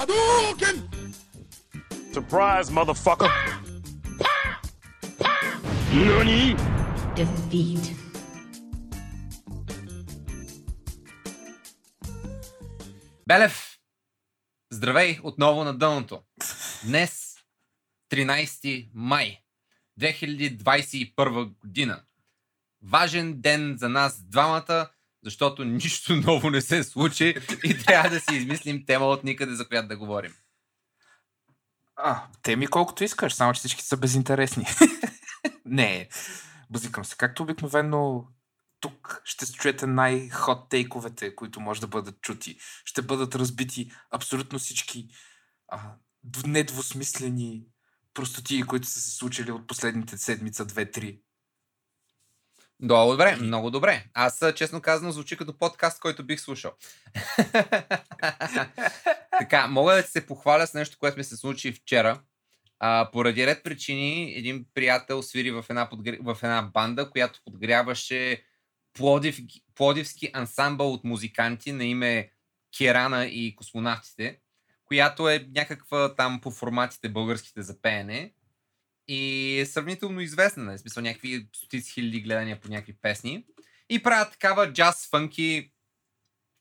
Hadouken! Surprise, motherfucker! NANI? Defeat. Белев, здравей отново на дъното. Днес, 13 май 2021 година. Важен ден за нас двамата, защото нищо ново не се случи и трябва да си измислим тема от никъде, за която да говорим. А, теми колкото искаш, само че всички са безинтересни. не, базикам се. Както обикновено тук ще се чуете най-хот тейковете, които може да бъдат чути. Ще бъдат разбити абсолютно всички а, недвусмислени простотии, които са се случили от последните седмица, две-три. Много добре, много добре. Аз, честно казано, звучи като подкаст, който бих слушал. така, мога да се похваля с нещо, което ми се случи вчера. А, поради ред причини, един приятел свири в една, подгр... в една банда, която подгряваше Плодив... Плодивски ансамбъл от музиканти на име Керана и космонавтите, която е някаква там по форматите българските за пеене и е сравнително известна, нали? смисъл някакви стотици хиляди гледания по някакви песни. И правят такава джаз, фънки,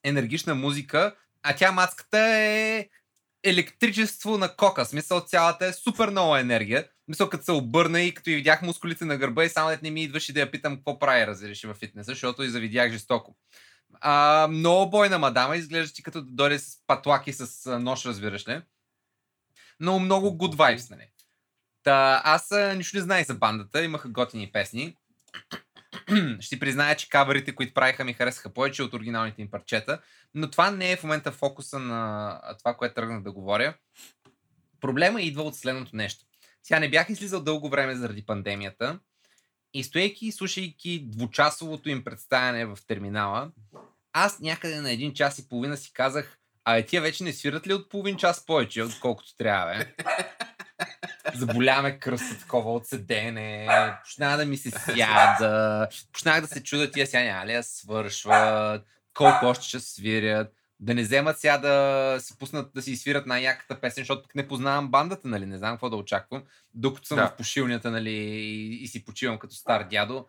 енергична музика, а тя мацката е електричество на кока. Смисъл цялата е супер много енергия. В Смисъл като се обърна и като и видях мускулите на гърба и само не ми идваше да я питам какво прави, разбираш, във фитнеса, защото и завидях жестоко. А, много бойна мадама, изглежда ти като да дойде с патлаки с нож, разбираш ли. Но много good vibes, нали. Та, аз нищо не знаех за бандата, имаха готини песни. Ще призная, че каверите, които правиха, ми харесаха повече от оригиналните им парчета, но това не е в момента фокуса на това, което тръгнах да говоря. Проблема идва от следното нещо. Сега не бях излизал дълго време заради пандемията и стоейки и слушайки двучасовото им представяне в терминала, аз някъде на един час и половина си казах, а тия вече не свират ли от половин час повече, отколкото трябва? Заболяме кръста такова от седене, почна да ми се сяда, почнах да се чуда тия сега няма ли свършват, колко още ще свирят, да не вземат сега да си пуснат да си свират най-яката песен, защото пък не познавам бандата, нали, не знам какво да очаквам, докато съм Да. в пошилнята, нали, и, и си почивам като стар дядо.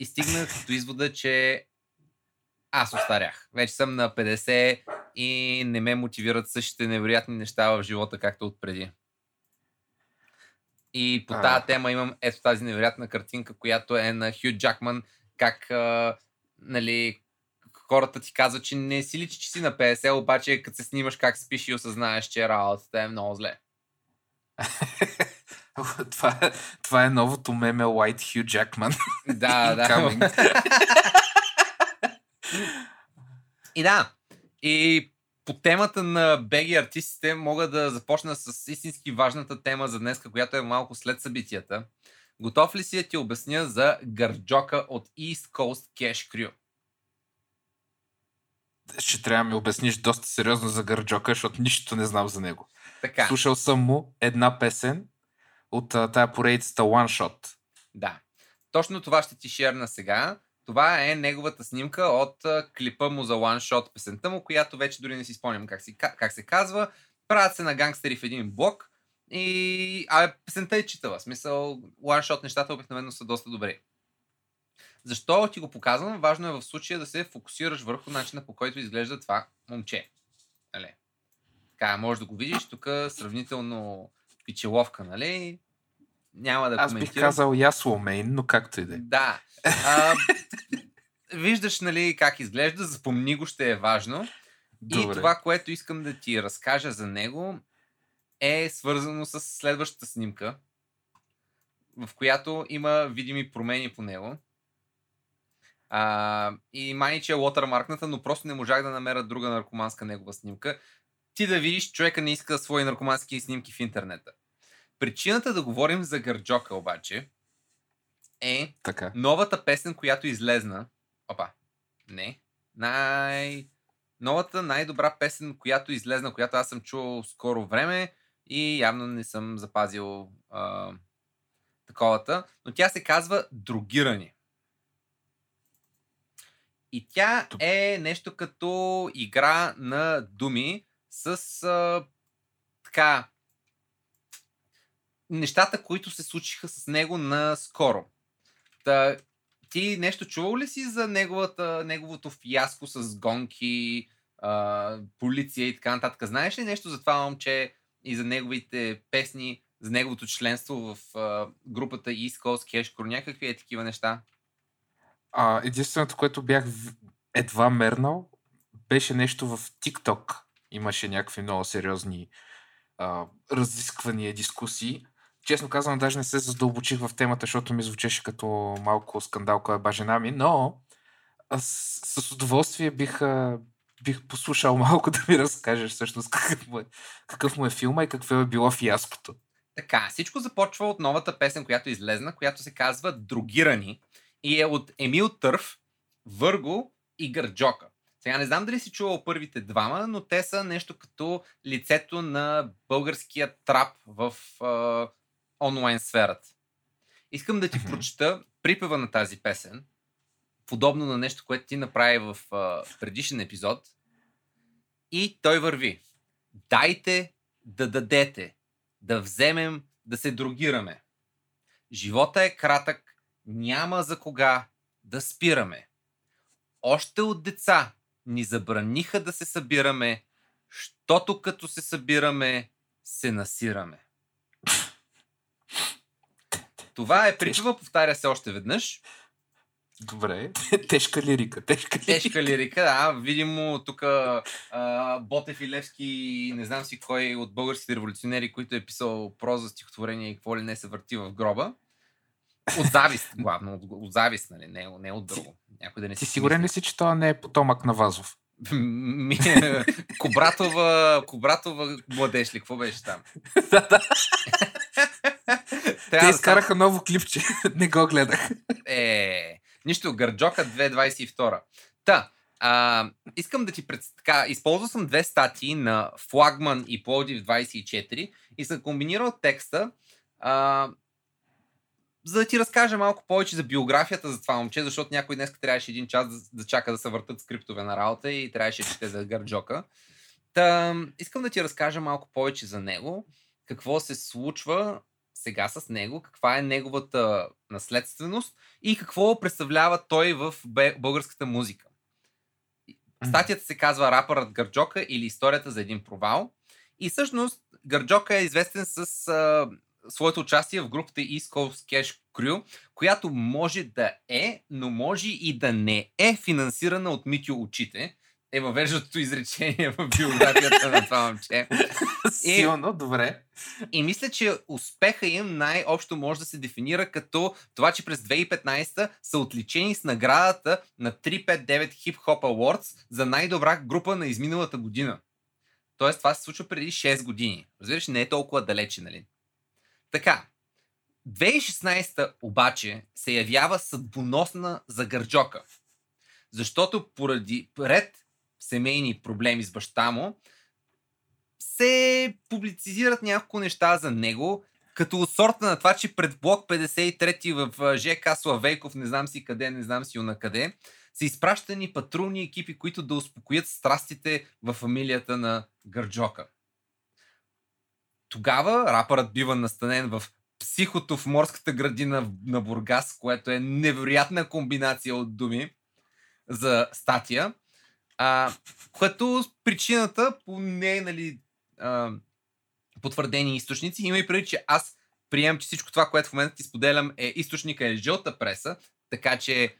И стигнах до извода, че аз остарях. Вече съм на 50 и не ме мотивират същите невероятни неща в живота, както от преди. И по тази тема имам ето тази невероятна картинка, която е на Хю Джакман, как а, нали, хората ти казват, че не си личи, че си на 50, обаче като се снимаш как спиш и осъзнаеш, че работата е много зле. това, е- това е новото меме White Hugh Jackman. Да, да. И да, и по темата на беги артистите мога да започна с истински важната тема за днес, която е малко след събитията. Готов ли си да ти обясня за гърджока от East Coast Cash Crew? Ще трябва да ми обясниш доста сериозно за Гърджока, защото нищо не знам за него. Така, Слушал съм му една песен от тая поредицата One Shot. да. Точно това ще ти шерна сега. Това е неговата снимка от клипа му за One Shot песента му, която вече дори не си спомням как, си, как се казва. Правят се на гангстери в един блок и... А песента е читава. Смисъл, One Shot нещата обикновено са доста добри. Защо ти го показвам? Важно е в случая да се фокусираш върху начина по който изглежда това момче. Нали? Така, може да го видиш тук сравнително пичеловка, нали? Няма да Аз бих коментирам. казал Ясломейн, но както и да е. Да. А, виждаш, нали, как изглежда, запомни го, ще е важно. И Добре. това, което искам да ти разкажа за него, е свързано с следващата снимка, в която има видими промени по него. А, и май, че е лотърмаркната, но просто не можах да намеря друга наркоманска негова снимка. Ти да видиш, човека не иска свои наркомански снимки в интернета. Причината да говорим за Гърджока обаче е Така. новата песен, която излезна. Опа, не. Най... Новата най-добра песен, която излезна, която аз съм чувал в скоро време и явно не съм запазил а, таковата, но тя се казва Другирани. И тя е нещо като игра на думи с а, така нещата, които се случиха с него наскоро. Та, ти нещо чувал ли си за неговата, неговото фиаско с гонки, а, полиция и така нататък? Знаеш ли нещо за това момче и за неговите песни, за неговото членство в а, групата East Coast Cash Crew? Някакви е такива неща? А, единственото, което бях едва мернал, беше нещо в TikTok. Имаше някакви много сериозни а, разисквания, дискусии. Честно казвам, даже не се задълбочих в темата, защото ми звучеше като малко скандал, кой е бажена ми, но аз с удоволствие бих, бих послушал малко да ми разкажеш всъщност какъв му е, какъв му е филма и какво е било фиаското. Така, всичко започва от новата песен, която излезна, която се казва Другирани и е от Емил Търф, Върго и Гърджока. Сега не знам дали си чувал първите двама, но те са нещо като лицето на българския трап в онлайн сферата. Искам да ти Мгм. прочета припева на тази песен, подобно на нещо, което ти направи в а, предишен епизод. И той върви. Дайте да дадете, да вземем да се другираме. Живота е кратък, няма за кога да спираме. Още от деца ни забраниха да се събираме, щото като се събираме, се насираме. Това е припева, повтаря се още веднъж. Добре. тежка лирика, тежка лирика. Тежка лирика, да. Видимо, тук Ботев и Левски, не знам си кой от българските революционери, които е писал проза, стихотворение и какво ли не се върти в гроба. От завист, главно. От, от завист, нали? Не, не от друго. Някой да не Ти си сигурен ли си, че това не е потомък на Вазов? Ми, Кобратова, Кобратова младеж ли? Какво беше там? да, да. Те да изкараха ново клипче. не го гледах. Е, нищо, Гърджока 2.22. Та, а, искам да ти пред... така, използвал съм две статии на Флагман и Плодив 24 и съм комбинирал текста, а, за да ти разкажа малко повече за биографията за това момче, защото някой днес трябваше един час да, да чака да се въртат скриптове на работа и трябваше да чете за Гърджока. Та, искам да ти разкажа малко повече за него, какво се случва сега с него, каква е неговата наследственост и какво представлява той в българската музика. Статията се казва Рапърът Гърджока или Историята за един провал. И всъщност Гърджока е известен с а, своето участие в групата East Coast Cash Crew, която може да е, но може и да не е финансирана от Митю Очите. Е въвеждащото изречение в биографията на това момче. Силно, добре. И мисля, че успеха им най-общо може да се дефинира като това, че през 2015 са отличени с наградата на 359 Hip Hop Awards за най-добра група на изминалата година. Тоест, това се случва преди 6 години. Разбираш, не е толкова далече, нали? Така. 2016 обаче се явява съдбоносна за Гърджока. Защото поради ред семейни проблеми с баща му, се публицизират няколко неща за него, като от сорта на това, че пред блок 53 в ЖК Славейков, не знам си къде, не знам си на къде, са изпращани патрулни екипи, които да успокоят страстите в фамилията на Гърджока. Тогава рапърът бива настанен в психото в морската градина на Бургас, което е невероятна комбинация от думи за статия. А, като причината по не нали, а, потвърдени източници, има и преди, че аз приемам, че всичко това, което в момента ти споделям е източника е жълта преса, така че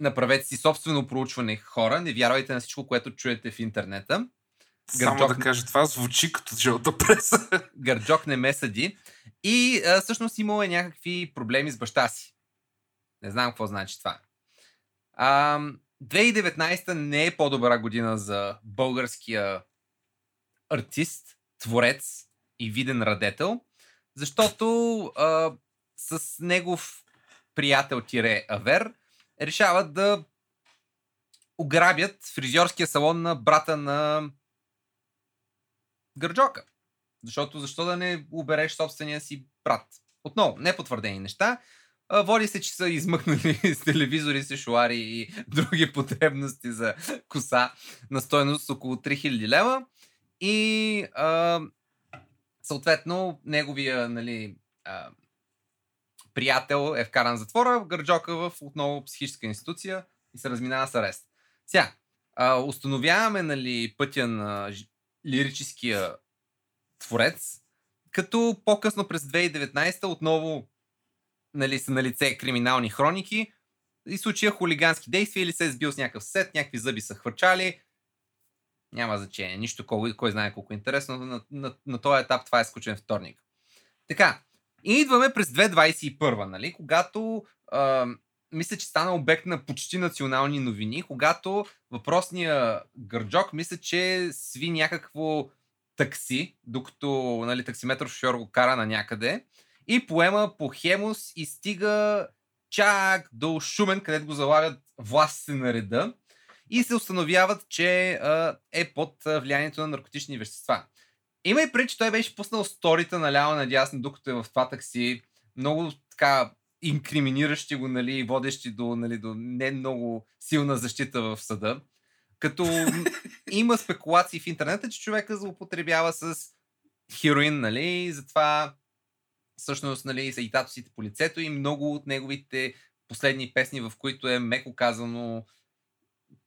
направете си собствено проучване хора, не вярвайте на всичко, което чуете в интернета. Само Гърджок- да кажа, това звучи като жълта преса. Гърджок не ме съди. И а, всъщност имал е някакви проблеми с баща си. Не знам какво значи това. А, 2019 не е по-добра година за българския артист, творец и виден радетел, защото а, с негов приятел Тире Авер решават да ограбят фризьорския салон на брата на Гърджока. Защото защо да не убереш собствения си брат? Отново, непотвърдени неща. Води се, че са измъкнали с телевизори, сешуари и други потребности за коса на стоеност около 3000 лева. И а, съответно, неговия нали, а, приятел е вкаран затвора, Гърджока в отново психическа институция и се разминава с арест. Сега, а, установяваме нали, пътя на лирическия творец, като по-късно през 2019 отново нали, са на лице криминални хроники и случая хулигански действия или се е сбил с някакъв сет, някакви зъби са хвърчали. Няма значение. Нищо кой, кой знае колко е интересно. На, на, на този етап това е скучен вторник. Така. И идваме през 2021, нали, когато а, мисля, че стана обект на почти национални новини, когато въпросния гърджок мисля, че сви някакво такси, докато нали, таксиметров шофьор го кара на някъде и поема по Хемус и стига чак до Шумен, където го залагат властите на реда и се установяват, че а, е под влиянието на наркотични вещества. Има и преди, че той беше пуснал сторита наляво надясно, докато е в това такси. Много така инкриминиращи го, нали, водещи до, нали, до не много силна защита в съда. Като има спекулации в интернета, че човека злоупотребява с хероин, нали, и затова всъщност, нали, са и татусите по лицето и много от неговите последни песни, в които е меко казано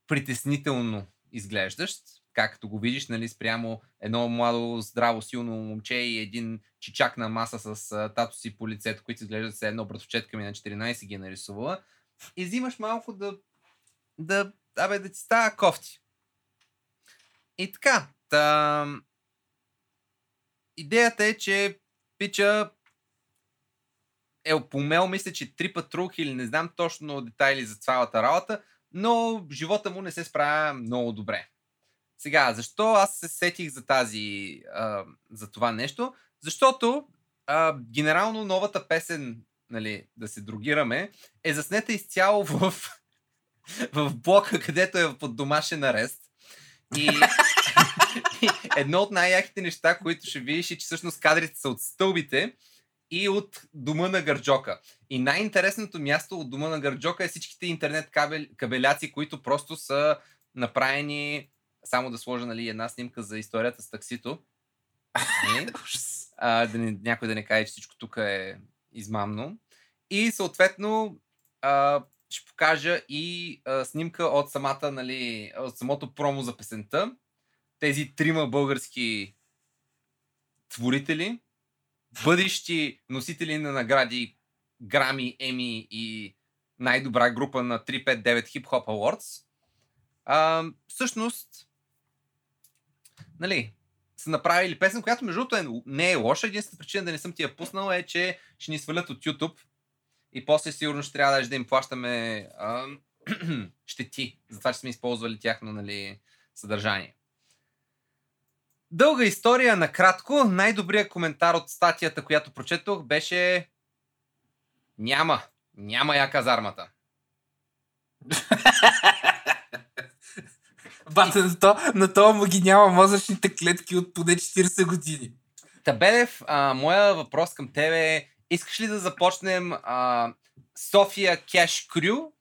притеснително изглеждащ, както го видиш, нали, спрямо едно младо, здраво, силно момче и един чичак на маса с а, тато си по лицето, които изглеждат се едно братовчетка ми на 14 ги е нарисувала. И взимаш малко да, да, абе, да ти става кофти. И така, та... идеята е, че пича е помел, мисля, че три патрух или не знам точно детайли за цялата работа, но живота му не се справя много добре. Сега, защо аз се сетих за тази, а, за това нещо? Защото а, генерално новата песен, нали, да се другираме, е заснета изцяло в, в блока, където е под домашен арест. И едно от най-яките неща, които ще видиш е, че всъщност кадрите са от стълбите и от дома на Гърджока. И най-интересното място от дома на Гърджока е всичките интернет кабел, кабеляци, които просто са направени, само да сложа нали, една снимка за историята с таксито. Нали? а, да не, някой да не каже, че всичко тук е измамно. И съответно а, ще покажа и а, снимка от самата, нали, от самото промо за песента. Тези трима български творители, бъдещи носители на награди Грами, Еми и най-добра група на 359 Hip Hop Awards. А, всъщност, нали, са направили песен, която между другото е, не е лоша. Единствената причина да не съм ти я пуснал е, че ще ни свалят от YouTube и после сигурно ще трябва даже да им плащаме а, щети за това, че сме използвали тяхно нали, съдържание. Дълга история, накратко. Най-добрият коментар от статията, която прочетох, беше Няма. Няма я казармата. Бата, на то, на това му ги няма мозъчните клетки от поне 40 години. Табелев, а, моя въпрос към тебе е, искаш ли да започнем а, София Кеш Крю,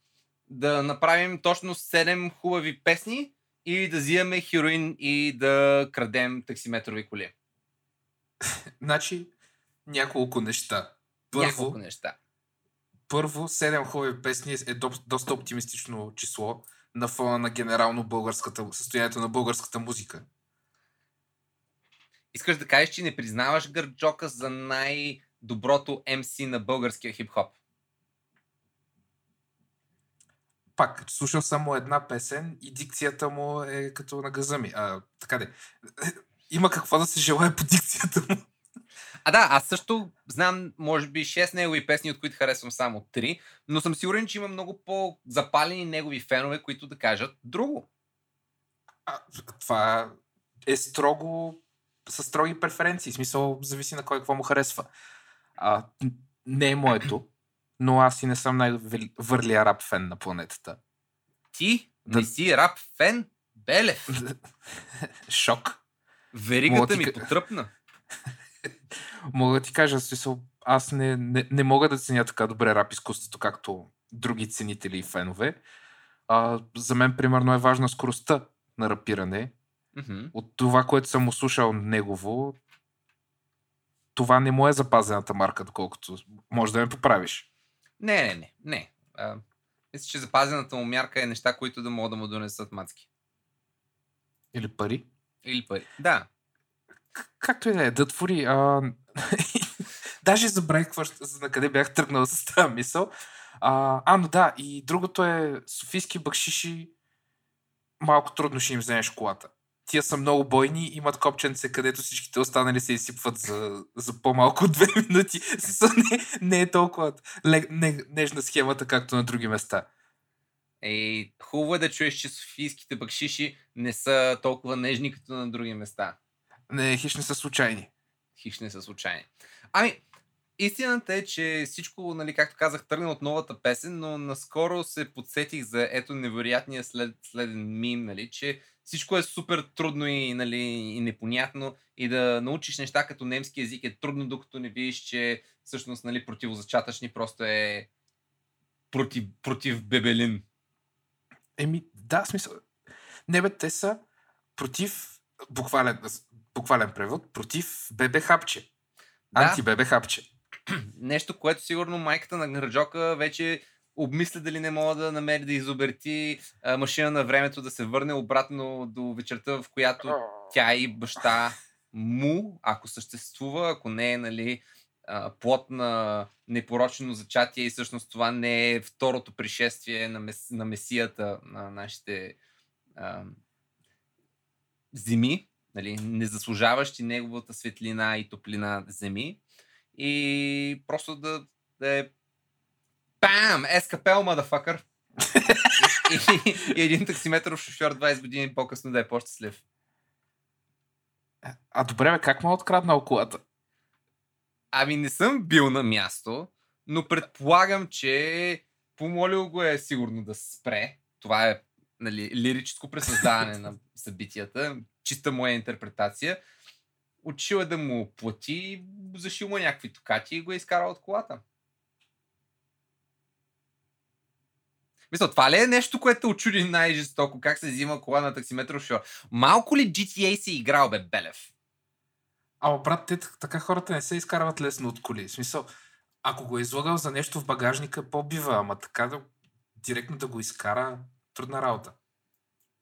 да направим точно 7 хубави песни или да взимаме хероин и да крадем таксиметрови коли? Значи, няколко неща. Първо, Няколко неща. първо 7 хубави песни е до, доста оптимистично число на фона на генерално българската, състоянието на българската музика. Искаш да кажеш, че не признаваш Гърджока за най-доброто MC на българския хип-хоп? Пак, слушам само една песен и дикцията му е като на газа ми. А, така де. Има какво да се желая по дикцията му. А да, аз също знам, може би, 6 негови песни, от които харесвам само 3, но съм сигурен, че има много по-запалени негови фенове, които да кажат друго. А, това е строго, с строги преференции. В смисъл, зависи на кой какво му харесва. А, не е моето, но аз и не съм най-върлия рап фен на планетата. Ти Да. не си рап фен, Белев. Шок. Веригата ти ми потръпна. Мога да ти кажа, смисъл, аз не, не, не мога да ценя така добре рап изкуството, както други ценители и фенове. А, за мен, примерно, е важна скоростта на рапиране. От това, което съм му слушал негово, това не му е запазената марка, доколкото може да ме поправиш. Не, не, не. не. А, мисля, че запазената му мярка е неща, които да могат да му донесат мацки. Или пари. Или пари. Да. К- както и да е, да твори. А... Даже забравих на къде бях тръгнал с тази мисъл. А, а, но да, и другото е Софийски бакшиши малко трудно ще им вземеш колата. Тия са много бойни, имат копченце, където всичките останали се изсипват за, за по-малко от две минути. Не, не е толкова не, нежна схемата, както на други места. Е, хубаво е да чуеш, че софийските бакшиши не са толкова нежни, като на други места. Не, хищ не са случайни. Хищ не са случайни. Ами, истината е, че всичко, нали, както казах, тръгна от новата песен, но наскоро се подсетих за ето невероятния след, следен мим, нали, че всичко е супер трудно и, нали, и непонятно и да научиш неща като немски език е трудно, докато не видиш, че всъщност нали, противозачатъчни просто е против, против бебелин. Еми, да, смисъл. Не бе, те са против, буквален, буквален превод, против бебе хапче. Да. Анти-бебе хапче. Нещо, което сигурно майката на Граджока вече обмисля дали не мога да намери да изоберти а, машина на времето, да се върне обратно до вечерта, в която тя и баща му, ако съществува, ако не е нали, плод на непорочено зачатие и всъщност това не е второто пришествие на, мес, на месията на нашите а, земи, нали, незаслужаващи неговата светлина и топлина земи. И просто да, да е Бам! Ескапел, мадафакър! и, и, и, един таксиметров шофьор 20 години по-късно да е по-щастлив. А добре, бе, как ме откраднал колата? Ами не съм бил на място, но предполагам, че помолил го е сигурно да спре. Това е нали, лирическо пресъздаване на събитията, чиста моя интерпретация. Учил е да му плати, зашил му някакви токати и го е изкарал от колата. Мисля, това ли е нещо, което очуди най-жестоко? Как се взима кола на таксиметров шофьор? Малко ли GTA си играл, бе, Белев? Ама, брат, те така хората не се изкарват лесно от коли. В смисъл, ако го е излагал за нещо в багажника, по-бива, ама така да директно да го изкара, трудна работа.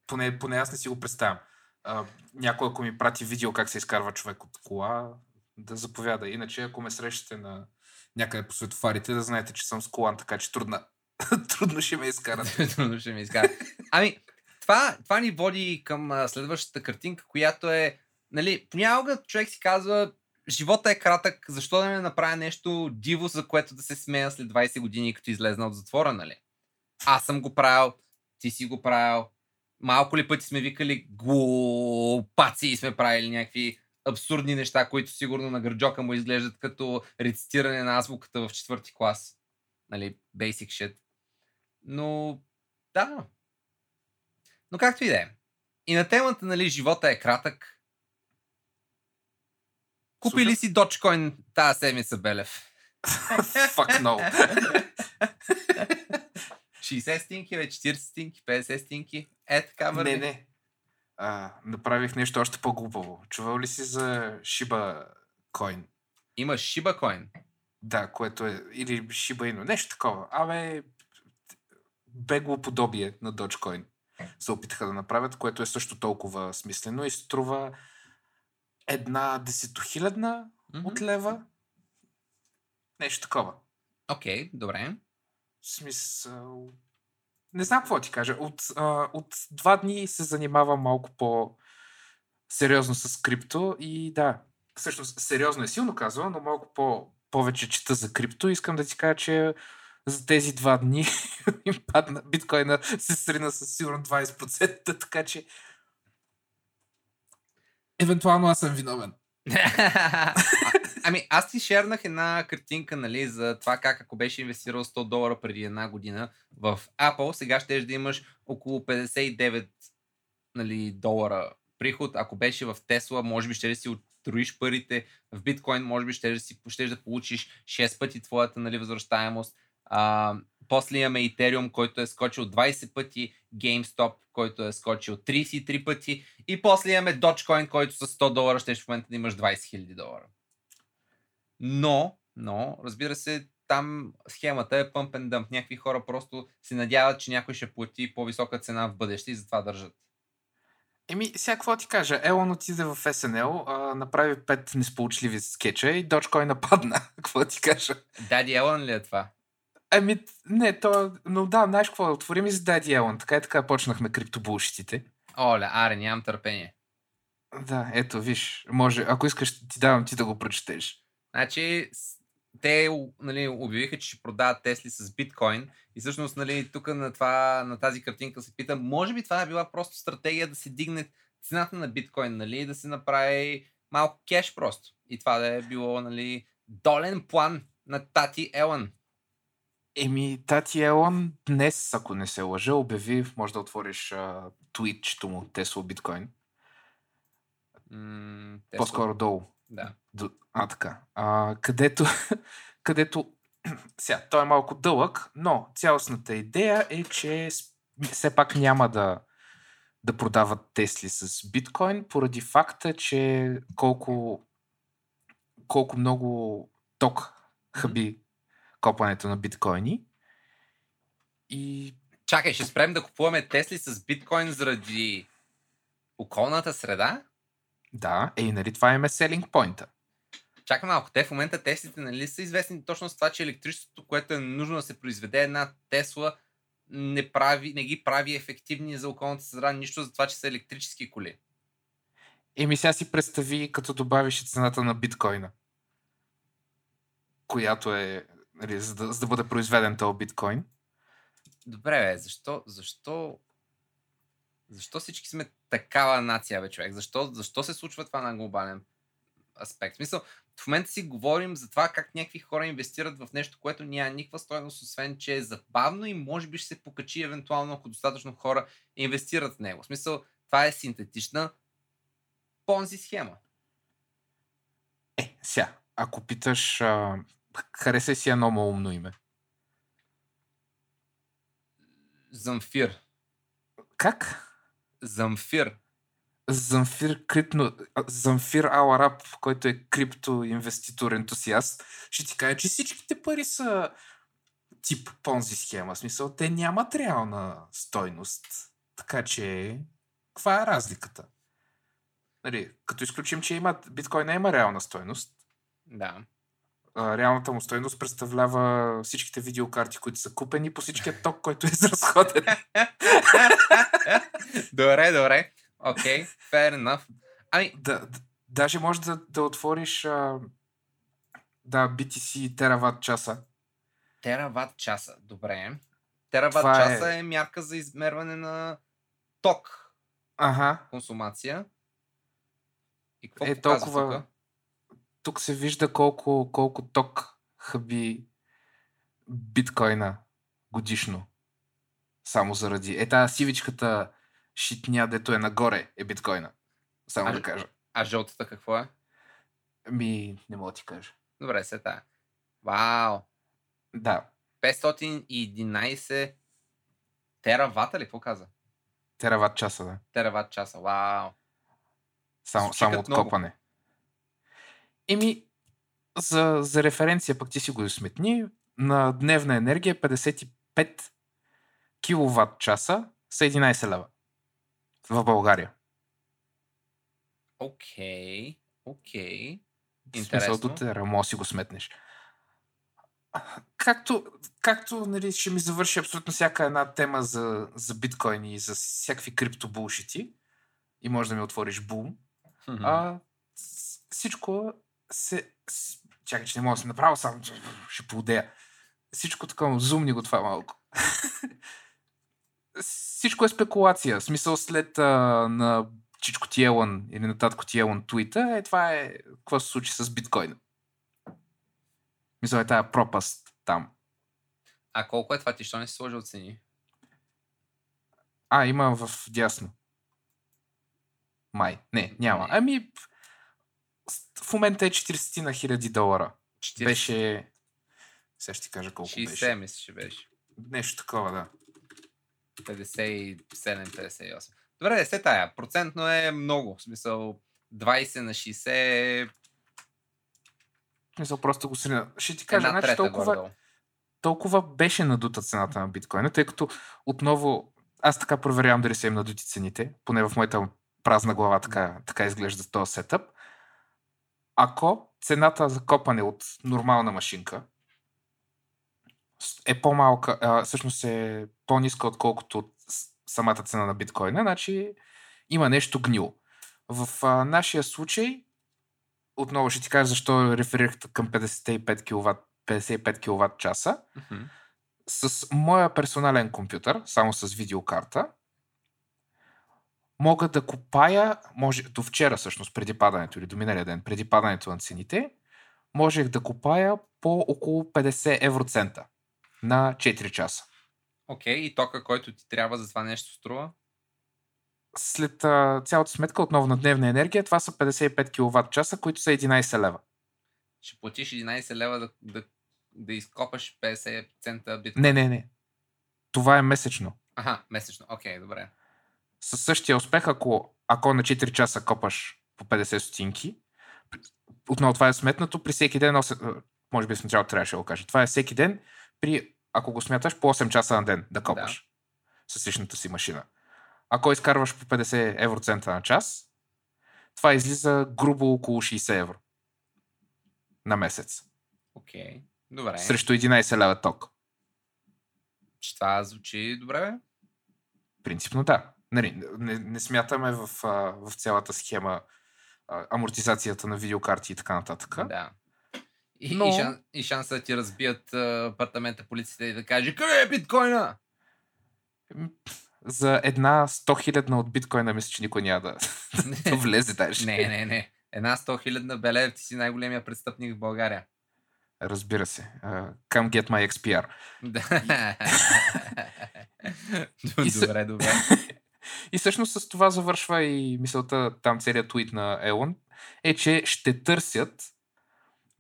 Поне, поне аз не си го представям. А, някой, ако ми прати видео как се изкарва човек от кола, да заповяда. Иначе, ако ме срещате на някъде по светофарите, да знаете, че съм с колан, така че трудна. трудно ще ме изкарат. Трудно ще ми изкара. Ами, това, това ни води към а, следващата картинка, която е, нали, понякога човек си казва, живота е кратък, защо да не направя нещо диво, за което да се смея след 20 години, като излезна от затвора, нали? Аз съм го правил, ти си го правил, малко ли пъти сме викали глупаци и сме правили някакви абсурдни неща, които сигурно на гърджока му изглеждат като рецитиране на азбуката в четвърти клас. Нали, basic shit. Но, да. Но както и да е. И на темата, нали, живота е кратък. Купи ли си Dogecoin тази седмица, Белев? Fuck no. 60 стинки, бе, 40 стинки, 50 стинки. Е, така върви. Не, не. А, направих нещо още по-глупаво. Чувал ли си за Shiba Coin? Има Shiba Coin. Да, което е... Или Shiba Inu. Нещо такова. Абе, бегло подобие на Dogecoin се опитаха да направят, което е също толкова смислено и струва една десетохилядна Мгм. от лева. Нещо такова. Окей, добре. В смисъл... Не знам какво ти кажа. От, а, от два дни се занимавам малко по сериозно с крипто и да, всъщност сериозно е силно казвам, но малко по повече чета за крипто. Искам да ти кажа, че за тези два дни им падна, биткоина се срина със сигурно 20%, така че евентуално аз съм виновен. Ами, аз ти шернах една картинка, нали, за това как ако беше инвестирал 100 долара преди една година в Apple, сега ще да имаш около 59 нали, долара приход. Ако беше в Тесла, може би ще да си отроиш парите. В биткоин, може би ще да, си, ще да получиш 6 пъти твоята нали, възвръщаемост. А, после имаме Ethereum, който е скочил 20 пъти, GameStop, който е скочил 33 пъти и после имаме Dogecoin, който с 100 долара ще в момента да имаш 20 000 долара. Но, но, разбира се, там схемата е pump and dump. Някакви хора просто се надяват, че някой ще плати по-висока цена в бъдеще и затова държат. Еми, сега какво ти кажа? Елон отиде в SNL, а, направи пет несполучливи скетча и Dogecoin нападна. какво ти кажа? Дади Елън ли е това? Ами, не, то, но да, знаеш какво, отворим и за Дади Елон. Така и така почнахме криптобулшитите. Оля, аре, нямам търпение. Да, ето, виж, може, ако искаш, ти давам ти да го прочетеш. Значи, те нали, обявиха, че ще продават Тесли с биткоин и всъщност нали, тук на, това, на тази картинка се питам, може би това е била просто стратегия да се дигне цената на биткоин, нали, да се направи малко кеш просто. И това да е било нали, долен план на Тати Елън. Еми, Тати Елон днес, ако не се лъжа, обяви, може да отвориш а, твитчето му, Тесла биткоин. Тесла. По-скоро долу. Да. До- А, така. А, където, където сега, той е малко дълъг, но цялостната идея е, че все пак няма да, да продават Тесли с биткоин, поради факта, че колко, колко много ток хаби копането на биткоини. И Чакай, ще спрем да купуваме Тесли с биткоин заради околната среда? да, е, и нали това им е селинг поинта. Чакай малко, те в момента Теслите нали са известни точно с това, че електричеството, което е нужно да се произведе една Тесла, не, прави, не ги прави ефективни за околната среда, нищо за това, че са електрически коли. Еми сега си представи, като добавиш цената на биткоина, която е, нали, за, да, за да бъде произведен този биткоин. Добре, бе, защо, защо, защо всички сме такава нация, бе, човек? Защо, защо се случва това на глобален аспект? В смисъл, в момента си говорим за това как някакви хора инвестират в нещо, което няма никаква стойност, освен че е забавно и може би ще се покачи евентуално, ако достатъчно хора инвестират в него. В смисъл, това е синтетична понзи схема. Е, сега, ако питаш, а, хареса си едно умно име. Замфир. Как? Замфир. Замфир, крипно, Замфир Алараб, който е криптоинвеститор ентусиаст, ще ти каже, че всичките пари са тип понзи схема. В смисъл, те нямат реална стойност. Така че, каква е разликата? Нали, като изключим, че имат, биткоина има реална стойност, Да. А, реалната му стойност представлява всичките видеокарти, които са купени по всичкия ток, който е изразходен. добре, добре. Окей, okay, fair enough. Ами, да, даже може да, да отвориш а, да, BTC тераватт часа. Тераватт часа. Добре. Тераватт Това часа е- е... мярка за измерване на ток Ага. консумация. И какво Е, толкова- тук? Тук се вижда колко, колко ток хаби биткоина годишно. Само заради. Е, тази сивичката шитня, дето е нагоре, е биткоина. Само А, да кажа. А жълтата какво е? Ми, не мога да ти кажа. Добре, се тая. Вау! Да, 511 теравата ли? Какво каза? тераватт часа, да. Тераватт часа. Вау! Само, Звучи само от копане. Еми, за, за референция пък ти си го сметни, на дневна енергия 55 киловатт часа са 11 лева. В България. Окей. Окей. В смисъл Интересно. до тера, може да си го сметнеш. Както, както нали, ще ми завърши абсолютно всяка една тема за, за биткоини и за всякакви криптобулшити и може да ми отвориш бум, Мгм. а, всичко се... Чакай, че не мога да се направя сам. Ще поудея. Всичко така зумни го това малко. всичко е спекулация. В смисъл след а, на Чичко Тиелън или на Татко Тиелън твита, е това е какво се случи с биткоина. Мисля е тая пропаст там. А колко е това? Ти що не си сложил цени? А, има в дясно. Май. Не, няма. Ами, в момента е 40 на хиляди долара. 40. Беше... Сега ще ти кажа колко 60, беше. мисля, че беше. Нещо такова, да. 57-58. Добре, се тая. Процентно е много. В смисъл 20 на 60 е просто го срина. Ще ти кажа, Една значи толкова, горе-долу. толкова беше надута цената на биткоина, тъй като отново аз така проверявам дали са им надути цените, поне в моята празна глава така, така изглежда този сетъп. Ако цената за копане от нормална машинка е по-малка, а, всъщност е по-ниска, отколкото от самата цена на биткоина, значи има нещо гнило. В а, нашия случай, отново ще ти кажа защо реферирах към 55 кВт, 55 кВт часа, Мгм. с моя персонален компютър, само с видеокарта, мога да купая, може, до вчера всъщност, преди падането или до миналия ден, преди падането на цените, можех да купая по около 50 евроцента на 4 часа. Окей, и тока, който ти трябва за това нещо струва? След а, цялата сметка отново на дневна енергия, това са 55 кВт часа, които са 11 лева. Ще платиш 11 лева да, да, да изкопаш 50 цента бит. Не, не, не. Това е месечно. Аха, месечно. Окей, добре. Със същия успех, ако, ако на 4 часа копаш по 50 стотинки, отново това е сметнато при всеки ден, 8, може би в началото трябваше да го кажа, това е всеки ден, при, ако го смяташ, по 8 часа на ден да копаш да. с личната си машина. Ако изкарваш по 50 евроцента на час, това излиза грубо около 60 евро на месец. Окей. Добре. Срещу 11 лева ток. Че Това звучи добре, бе? Принципно да. Нали, не, не смятаме в, а, в цялата схема а, амортизацията на видеокарти и така нататък. Да. И, Но- и, шан, и шанса да ти разбият а, апартамента полицията и да каже къде е биткоина? М, За една 100 хилядна от биткоина мисля, че никой няма да, да влезе даже. не, не, не. Една 100 хилядна белев, ти си най-големия престъпник в България. Разбира се. Uh, come get my XPR. Да. Добре, добре. И всъщност с това завършва и мисълта, там целият твит на Елон, е, че ще търсят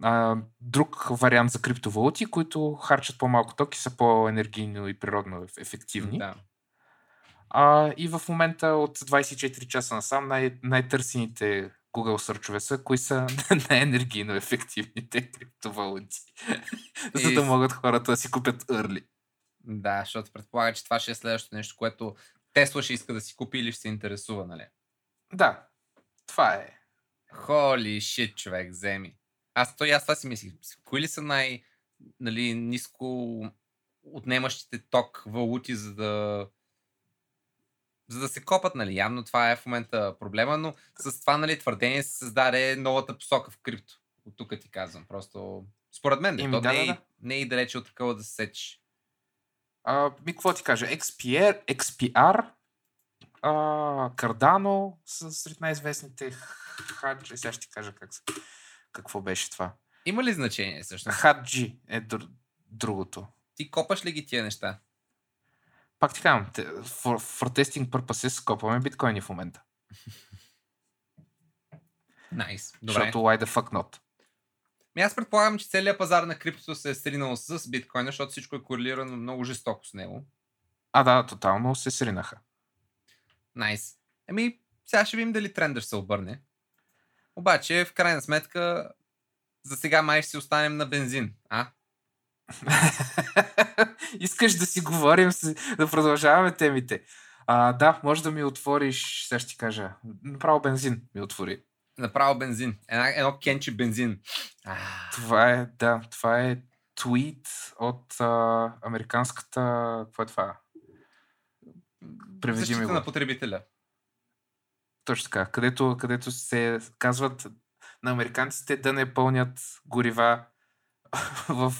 а, друг вариант за криптовалути, които харчат по-малко токи, са по-енергийно и природно еф- ефективни. Да. А, и в момента от 24 часа насам най- най-търсените Google сърчове са, кои са най-енергийно ефективните криптовалути. За да могат хората да си купят early. Да, защото предполага, че това ще е следващото нещо, което Тесла ще иска да си купи или ще се интересува, нали? Да, това е. Холи шит, човек, вземи. Аз то и аз това си мислих. Кои ли са най нали, ниско отнемащите ток валути, за да за да се копат, нали? Явно това е в момента проблема, но с това, нали, твърдение се създаде новата посока в крипто. От тук ти казвам. Просто, според мен, Еми, то да, не, е, да, да. не е и далече от такова да се сечеш. А, ми, какво ти кажа? XPR, XPR а, Cardano са сред най-известните хаджи. Сега ще ти кажа как, какво беше това. Има ли значение всъщност? Хаджи е др- другото. Ти копаш ли ги тия неща? Пак ти казвам, for, for testing purposes копаме биткоини в момента. Найс. Добре. Защото why the fuck not? Ми аз предполагам, че целият пазар на криптото се е сринал с биткоина, защото всичко е корелирано много жестоко с него. А, да, тотално се сринаха. Найс. Еми, сега ще видим дали трендър се обърне. Обаче, в крайна сметка, за сега май ще си останем на бензин. А? Искаш да си говорим, да продължаваме темите. А, да, може да ми отвориш, сега ще ти кажа, направо бензин ми отвори. Направо бензин. Една, едно кенче бензин. Това е, да, това е твит от а, американската, какво е това? Преведи ми го. на потребителя. Точно така, където, където се казват на американците да не пълнят горива в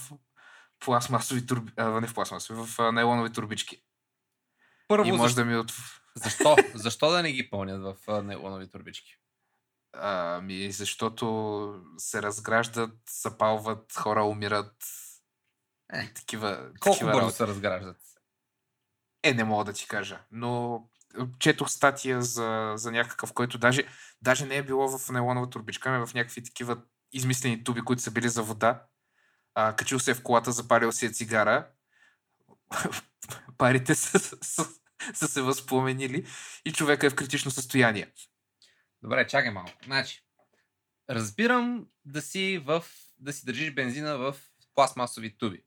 пластмасови турби... А, не в пластмасови, в нейлонови турбички. Първо, И може защо, да ми от... защо? защо да не ги пълнят в нейлонови турбички? Ами, защото се разграждат, запалват, хора умират. Е, такива, Колко такива бързо работи. се разграждат? Е, не мога да ти кажа. Но четох статия за, за някакъв, който даже, даже не е било в нейлонова турбичка, ами в някакви такива измислени туби, които са били за вода. А, качил се в колата, запалил си е цигара. Парите са, са, са се възпламенили и човека е в критично състояние. Добре, чакай малко. Значи, разбирам да си в да си държиш бензина в пластмасови туби.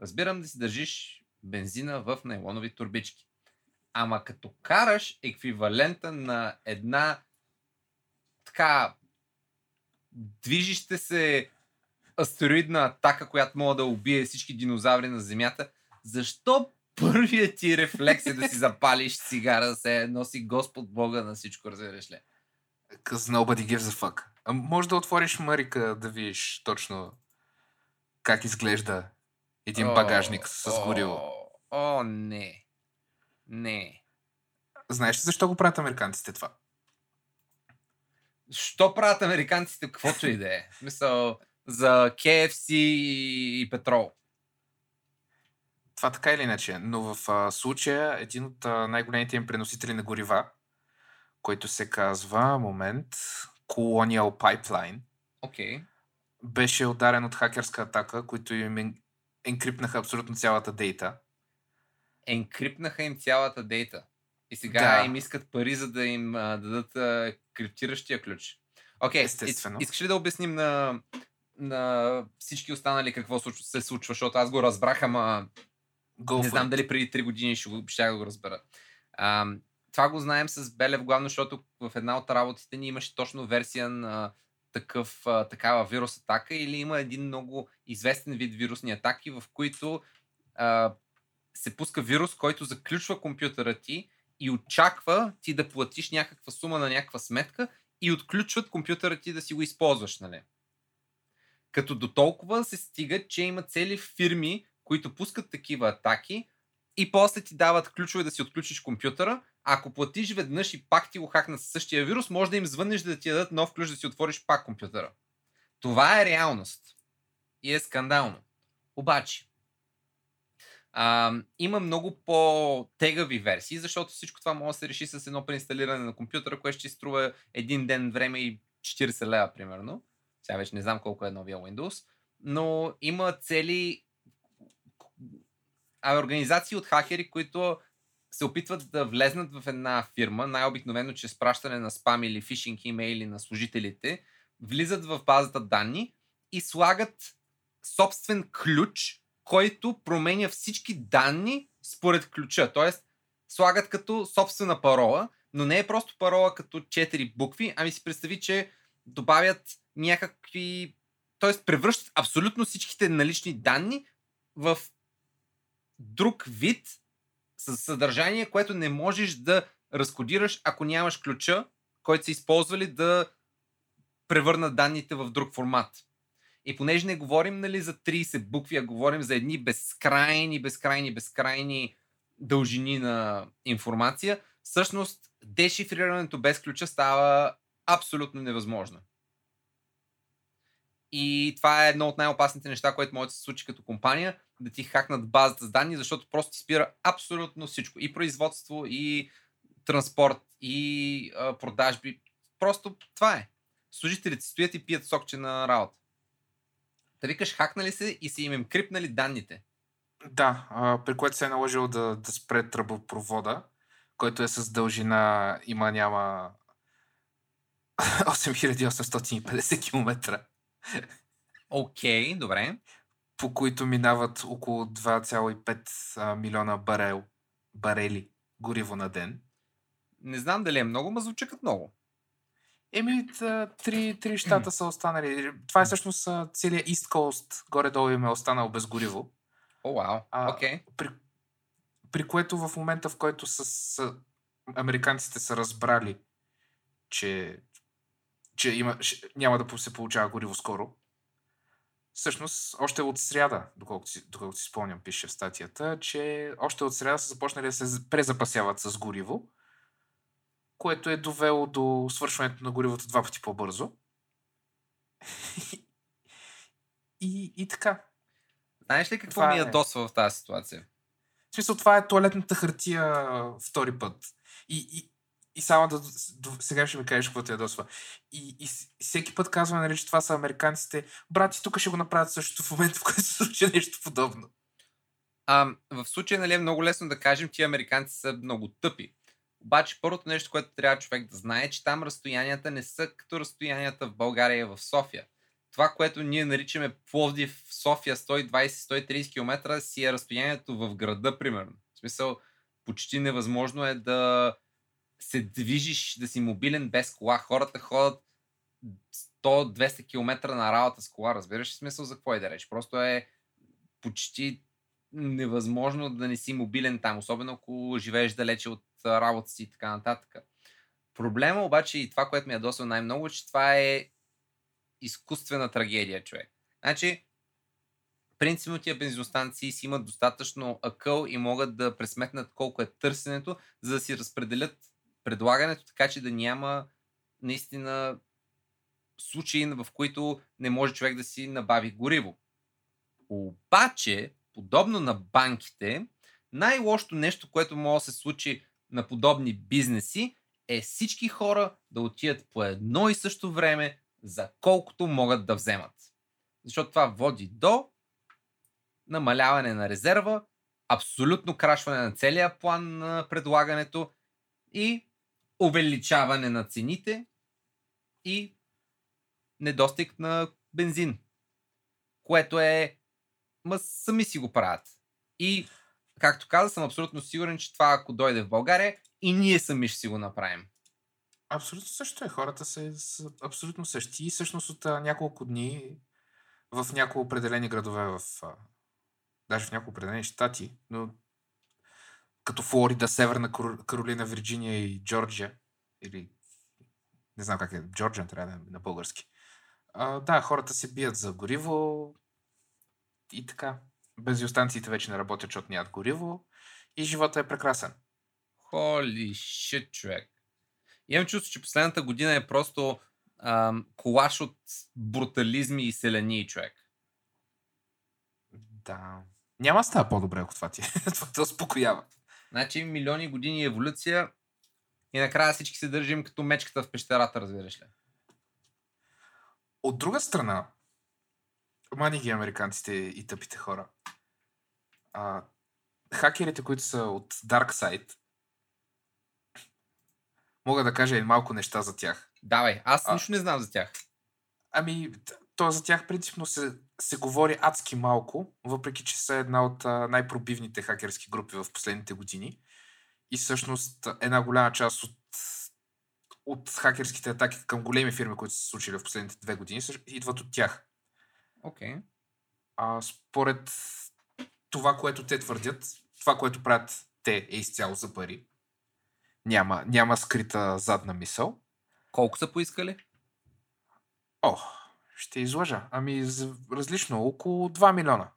Разбирам да си държиш бензина в нейлонови турбички. Ама като караш еквивалента на една така движище се астероидна атака, която мога да убие всички динозаври на Земята, защо първият ти рефлекс е да си запалиш цигара, да се носи Господ Бога на всичко, разбираш ли? Cause nobody gives a fuck. А може да отвориш Марика да видиш точно как изглежда един О, багажник с гориво. О, о, не. Не. Знаеш ли защо го правят американците това? Що правят американците каквото и да е? В Смисъл, за KFC и, и петрол. Това така или иначе, но в а, случая един от а, най-големите им преносители на горива, който се казва, момент, Colonial Pipeline. Okay. беше ударен от хакерска атака, които им ен- енкрипнаха абсолютно цялата дейта. Енкрипнаха им цялата дейта. И сега Да. им искат пари, за да им а, дадат а, криптиращия ключ. Окей, Естествено. ис- искаш ли да обясним на, на всички останали какво се случва, защото аз го разбрах, ама Go не знам it. дали преди 3 години ще, го, ще го разбера. А, това го знаем с Белев главно, защото в една от работите ни имаше точно версия на такъв, такава вирус атака или има един много известен вид вирусни атаки, в които а, се пуска вирус, който заключва компютъра ти и очаква ти да платиш някаква сума на някаква сметка и отключват компютъра ти да си го използваш, нали? Като до толкова се стига, че има цели фирми, които пускат такива атаки и после ти дават ключове да си отключиш компютъра. Ако платиш веднъж и пак ти го хакнат със същия вирус, може да им звъннеш да ти дадат нов ключ да си отвориш пак компютъра. Това е реалност. И е скандално. Обаче, а, има много по-тегави версии, защото всичко това може да се реши с едно преинсталиране на компютъра, което ще струва един ден време и 40 лева, примерно. Сега вече не знам колко е новия Windows. Но има цели а, организации от хакери, които се опитват да влезнат в една фирма, най-обикновено чрез пращане на спам или фишинг имейли на служителите, влизат в базата данни и слагат собствен ключ, който променя всички данни според ключа. Тоест, слагат като собствена парола, но не е просто парола като 4 букви, ами си представи, че добавят някакви... Тоест, превръщат абсолютно всичките налични данни в друг вид с съдържание, което не можеш да разкодираш, ако нямаш ключа, който са използвали да превърнат данните в друг формат. И понеже не говорим нали, за 30 букви, а говорим за едни безкрайни, безкрайни, безкрайни дължини на информация, всъщност дешифрирането без ключа става абсолютно невъзможно. И това е едно от най-опасните неща, което може да се случи като компания, да ти хакнат базата с данни, защото просто ти спира абсолютно всичко. И производство, и транспорт, и а, продажби. Просто това е. Служителите стоят и пият сокче на работа. Да викаш, хакнали се и са им им крипнали данните. Да, а, при което се е наложило да, да спре тръбопровода, който е с дължина има няма 8850 км, Окей, okay, добре. По които минават около 2,5 а, милиона барел, барели гориво на ден. Не знам дали е много, ма звучат много. Еми, три, три щата са останали. Това е всъщност целият East Coast, горе-долу им е останал без гориво. О, вау. А, Окей. при, при което в момента, в който с, с американците са разбрали, че, че има, няма да се получава гориво скоро, всъщност още от сряда, доколкото си, доколкото си спомням, пише в статията, че още от сряда са започнали да се презапасяват с гориво, което е довело до свършването на горивото два пъти по-бързо. и, и така. Знаеш ли какво Това ми е. ядосва в тази ситуация? В смисъл, това е туалетната хартия втори път. И, и, и само да... Сега ще ми кажеш какво те ядосва. И, и, и всеки път казваме, нали, че това са американците. Брати, тук ще го направят същото в момента, в който се случи нещо подобно. А, в случая нали, е много лесно да кажем, че американци са много тъпи. Обаче първото нещо, което трябва човек да знае, е, че там разстоянията не са като разстоянията в България и в София. това, което ние наричаме Пловдив, София 120-130 км, си е разстоянието в града, примерно. В смисъл, почти невъзможно е да се движиш, да си мобилен без кола. Хората ходят 100-200 км на работа с кола, разбираш ли смисъл за какво е да реч? Просто е почти невъзможно да не си мобилен там, особено ако живееш далече от работа си и така нататък. Проблема обаче и това, което ми е досъл най-много, че това е изкуствена трагедия, човек. Значи, принципно тия бензиностанции си имат достатъчно акъл и могат да пресметнат колко е търсенето, за да си разпределят предлагането, така че да няма наистина случаи, в които не може човек да си набави гориво. Обаче, подобно на банките, най-лошото нещо, което може да се случи на подобни бизнеси, е всички хора да отидат по едно и също време за колкото могат да вземат. Защото това води до намаляване на резерва, абсолютно крашване на целия план на предлагането и увеличаване на цените и недостиг на бензин. Което е... Ма сами си го правят. И, както каза, съм абсолютно сигурен, че това ако дойде в България, и ние сами ще си го направим. Абсолютно също е. Хората са, са абсолютно същи. И всъщност от а, няколко дни в някои определени градове, в, а, даже в някои определени щати, но като Флорида, Северна Каролина, Вирджиния и Джорджия, или не знам как е, Джорджия трябва да е на български. А, да, хората се бият за гориво и така. Бензиостанциите вече не работят, защото нямат гориво и живота е прекрасен. Holy shit, човек. Имам чувство, че последната година е просто ам, колаш от брутализми и селени, човек. Да. Няма става по-добре, ако това ти е. това те успокоява. Значи милиони години еволюция и накрая всички се държим като мечката в пещерата, разбираш ли. От друга страна, мани ги американците и тъпите хора. А, хакерите, които са от Dark Side, мога да кажа и малко неща за тях. Давай, аз А. нищо не знам за тях. Ами, т- то за тях принципно се, се говори адски малко, въпреки че са една от най-пробивните хакерски групи в последните години. И всъщност една голяма част от, от хакерските атаки към големи фирми, които са се случили в последните две години, идват от тях. Окей. Okay. А, според това, което те твърдят, това, което правят те е изцяло за пари. Няма, няма скрита задна мисъл. Колко са поискали? О, ще излъжа. Ами различно, около 2 милиона.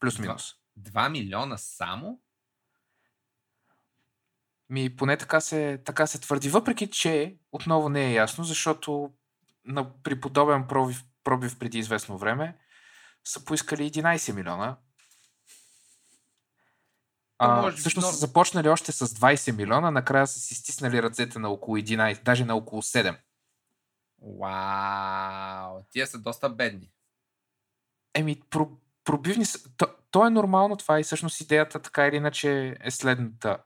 Плюс-минус. 2 милиона само? Ми, поне така се, така се твърди. Въпреки, че отново не е ясно, защото на, при подобен пробив, пробив преди известно време са поискали 11 милиона. А, може всъщност норм- са започнали още с 20 милиона, накрая са си стиснали ръцете на около 11, даже на около 7. Вау, тия са доста бедни. Еми, про, пробивни са. То, то е нормално това и всъщност идеята така или иначе е следната.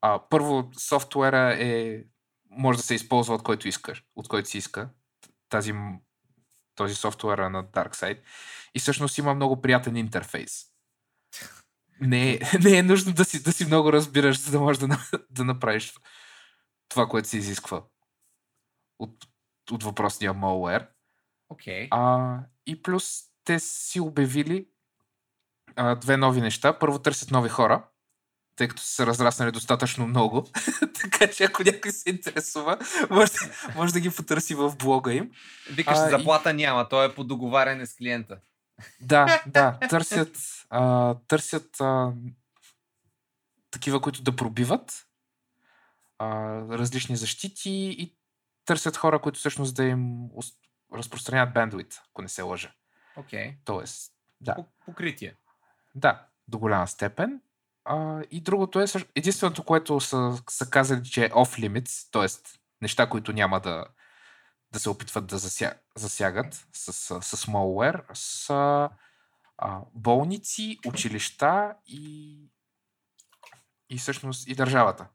А, първо, софтуера е, може да се използва от който искаш, от който си иска. Тази, този софтуер е на DarkSide. И всъщност има много приятен интерфейс. Не е, не е нужно да си, да си много разбираш, за да можеш да, да направиш това, което се изисква от, от въпросния malware. Okay. А, и плюс те си обявили а, две нови неща. Първо търсят нови хора, тъй като са разраснали достатъчно много. така че ако някой се интересува, може, може да ги потърси в блога им. Викаш, а, и- заплата няма, то е по договаряне с клиента. Да, да, търсят, а, търсят а, такива, които да пробиват а, различни защити и търсят хора, които всъщност да им разпространят бендвит, ако не се лъжа. Окей. Okay. Тоест, да. Покритие. Да, до голяма степен. А, и другото е, единственото, което са, са казали, че е off-limits, т.е. неща, които няма да, да се опитват да зася, засягат с, с, с malware, са а, болници, училища и, и всъщност и държавата.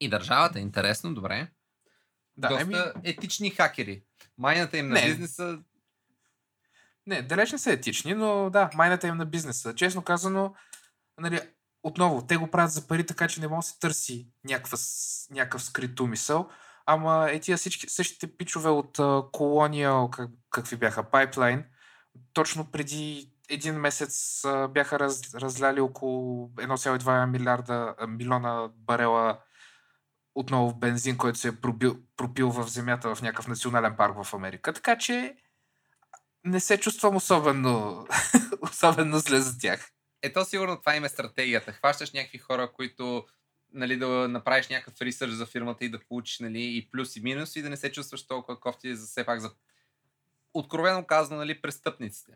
И държавата, интересно, добре. Да, Доста еми, етични хакери. Майната им на Не. бизнеса Не, далеч не са етични, но да, майната им на бизнеса. Честно казано, нали, отново, те го правят за пари, така че не може да се търси някаква, някакъв скрит умисъл. Ама е тия всички, същите пичове от Colonial, как, какви бяха, Pipeline, точно преди един месец бяха раз, разляли около 1,2 милиарда, милиона барела отново бензин, който се е пробил, пропил в земята в някакъв национален парк в Америка. Така че не се чувствам особено, особено зле за тях. Ето сигурно това им е стратегията. Хващаш някакви хора, които нали, да направиш някакъв ресърч за фирмата и да получиш нали, и плюс и минус и да не се чувстваш толкова кофти за все пак за откровено казано, нали, престъпниците.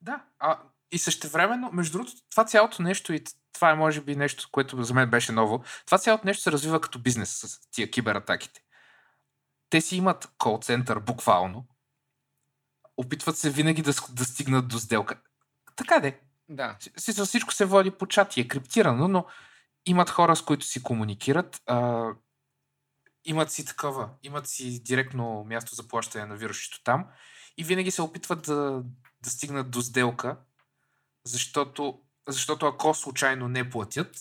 Да, а, и същевременно, между другото, това цялото нещо и това е може би нещо, което за мен беше ново, това цялото нещо се развива като бизнес с тия кибератаките. Те си имат кол-център буквално, опитват се винаги да, с- да стигнат до сделка. Така де. Да. Си- Всичко се води по чат и е криптирано, но имат хора, с които си комуникират. А, имат си такова, имат си директно място за плащане на вирусчето там и винаги се опитват да, да стигнат до сделка, защото, защото ако случайно не платят,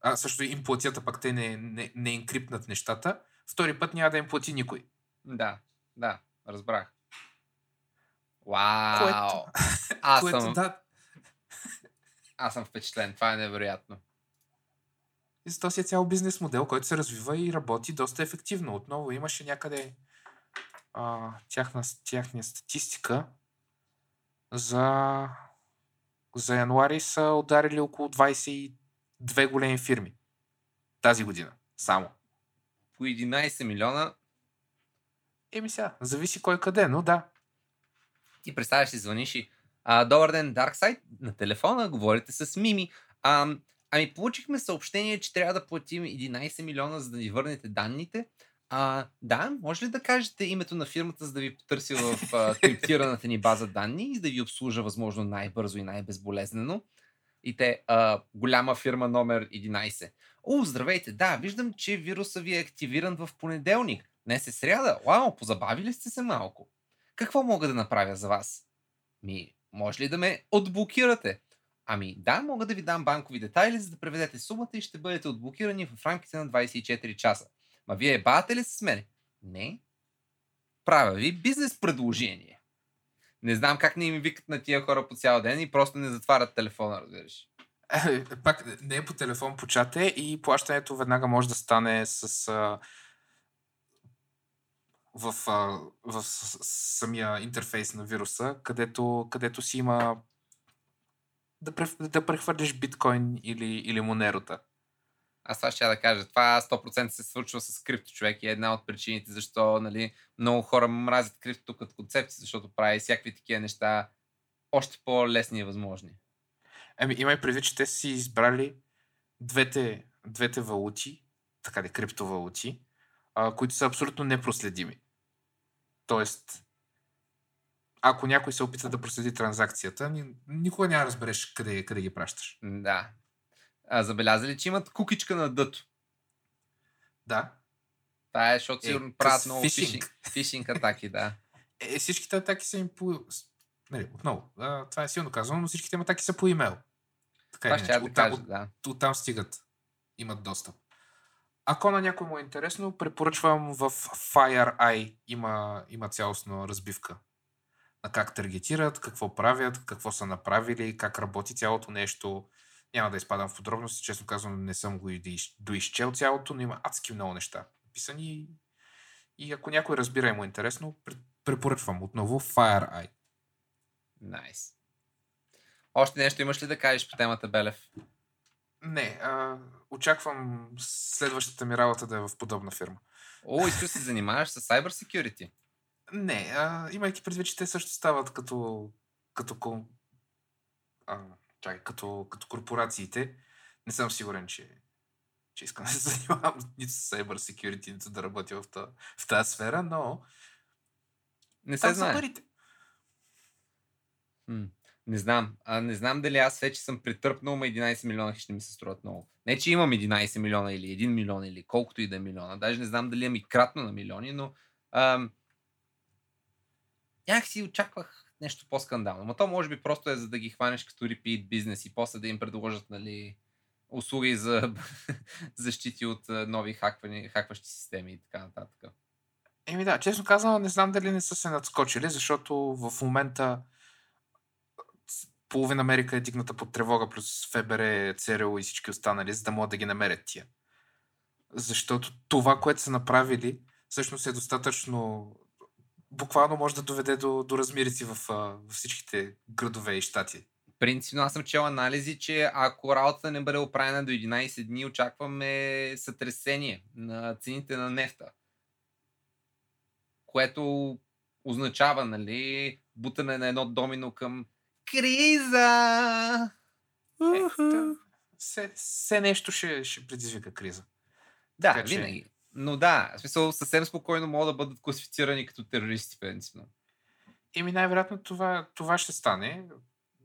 а също им платят, а пък те не, не, не инкрипнат нещата, втори път няма да им плати никой. Да, да, разбрах. Вау! Което- Аз, което, съм, да, аз съм впечатлен. Това е невероятно. И за то си е цял бизнес модел, който се развива и работи доста ефективно. Отново имаше някъде а, тяхна, тяхна статистика за, за януари са ударили около 22 големи фирми. Тази година. Само. По 11 милиона Еми сега, зависи кой къде, но да. ти представяш си, звъниш и а, добър ден, Darkside, на телефона говорите с Мими. А, ами получихме съобщение, че трябва да платим 11 милиона, за да ни върнете данните. А, да, може ли да кажете името на фирмата, за да ви потърси в а, криптираната ни база данни и да ви обслужа възможно най-бързо и най-безболезнено? И те, а, голяма фирма номер 11. О, здравейте, да, виждам, че вируса ви е активиран в понеделник. Днес е сряда. Вау, позабавили сте се малко. Какво мога да направя за вас? Ми, може ли да ме отблокирате? Ами да, мога да ви дам банкови детайли, за да преведете сумата и ще бъдете отблокирани в рамките на 24 часа. Ма вие бавате ли с мене? Не. Правя ви бизнес предложение. Не знам как не им викат на тия хора по цял ден и просто не затварят телефона, разбираш. Е, Пак не е по телефон, по чат е и плащането веднага може да стане с а, в, а, в самия интерфейс на вируса, където, където си има да, да прехвърлиш биткоин или, или монерота. Аз това ще я да кажа. Това 100% се случва с крипто човек и е една от причините защо нали, много хора мразят криптото като концепция, защото прави всякакви такива неща още по-лесни и възможни. Ами, имай предвид, че те си избрали двете, двете валути, така де криптовалути, а, които са абсолютно непроследими. Тоест, ако някой се опита да проследи транзакцията, ни, никога няма да разбереш къде, къде ги пращаш. Да. А, забелязали, че имат кукичка на дъто. Да. Това е, защото Е, сигурно правят много фишинг. фишинг, фишинг атаки, да. Е, всичките атаки са им по... Нали, отново, а, това е силно казано, но всичките им атаки са по имейл. Така Това ще да оттам, кажа, да. от, оттам стигат. Имат достъп. Ако на някой му е интересно, препоръчвам в FireEye има, има цялостна разбивка на как таргетират, какво правят, какво са направили, как работи цялото нещо. Няма да изпадам в подробности, честно казвам, не съм го и доизчел цялото, но има адски много неща писани и, ако някой разбира и му е интересно, пре- препоръчвам отново FireEye. Найс. Още нещо имаш ли да кажеш по темата Белев? Не, а, очаквам следващата ми работа да е в подобна фирма. О, искаш да се занимаваш с cyber security. Не, а, имайки предвид, че те също стават като, като, а, чакай, като, като корпорациите, не съм сигурен, че, че искам да се занимавам нито с cyber security, нито да работя в, та, в тази сфера, но Не се знае. парите. М, Не знам. А, не знам дали аз вече съм претърпнал, ма 11 милиона ще ми се струват много. Не, че имам 11 милиона или 1 милион или колкото и да е милиона. Даже не знам дали имам и кратно на милиони, но ам, някак си очаквах нещо по-скандално. Но то може би просто е за да ги хванеш като repeat бизнес и после да им предложат нали, услуги за защити от нови хаквани, хакващи системи и така нататък. Еми да, честно казано, не знам дали не са се надскочили, защото в момента ц- половин Америка е дигната под тревога, плюс ФБР, ЦРУ и всички останали, за да могат да ги намерят тия. Защото това, което са направили, всъщност е достатъчно... Буквално може да доведе до, до размирици в, във всичките градове и щати. Принципно аз съм чел анализи, че ако работата не бъде оправена до 11 дни, очакваме сътресение на цените на нефта. Което означава, нали, бутане на едно домино към криза. Е, та, все, все нещо ще, ще предизвика криза. Да, Така че- винаги. Но да, в смисъл съвсем спокойно могат да бъдат класифицирани като терористи, принципно. Еми най-вероятно това, това ще стане.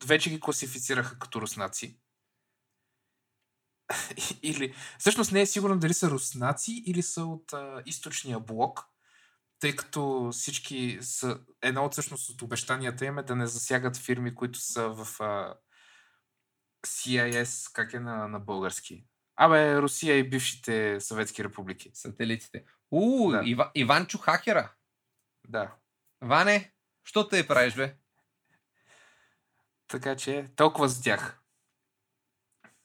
Вече ги класифицираха като руснаци. или, всъщност не е сигурно дали са руснаци или са от а, източния блок, тъй като всички са, една от всъщност от обещанията им е да не засягат фирми, които са в а, CIS, как е на, на български? Абе, Русия и бившите съветски републики. Сателитите. У, Да. Ива, Иванчо Хакера. Да. Ване, що те правиш, бе? Така че толкова за тях.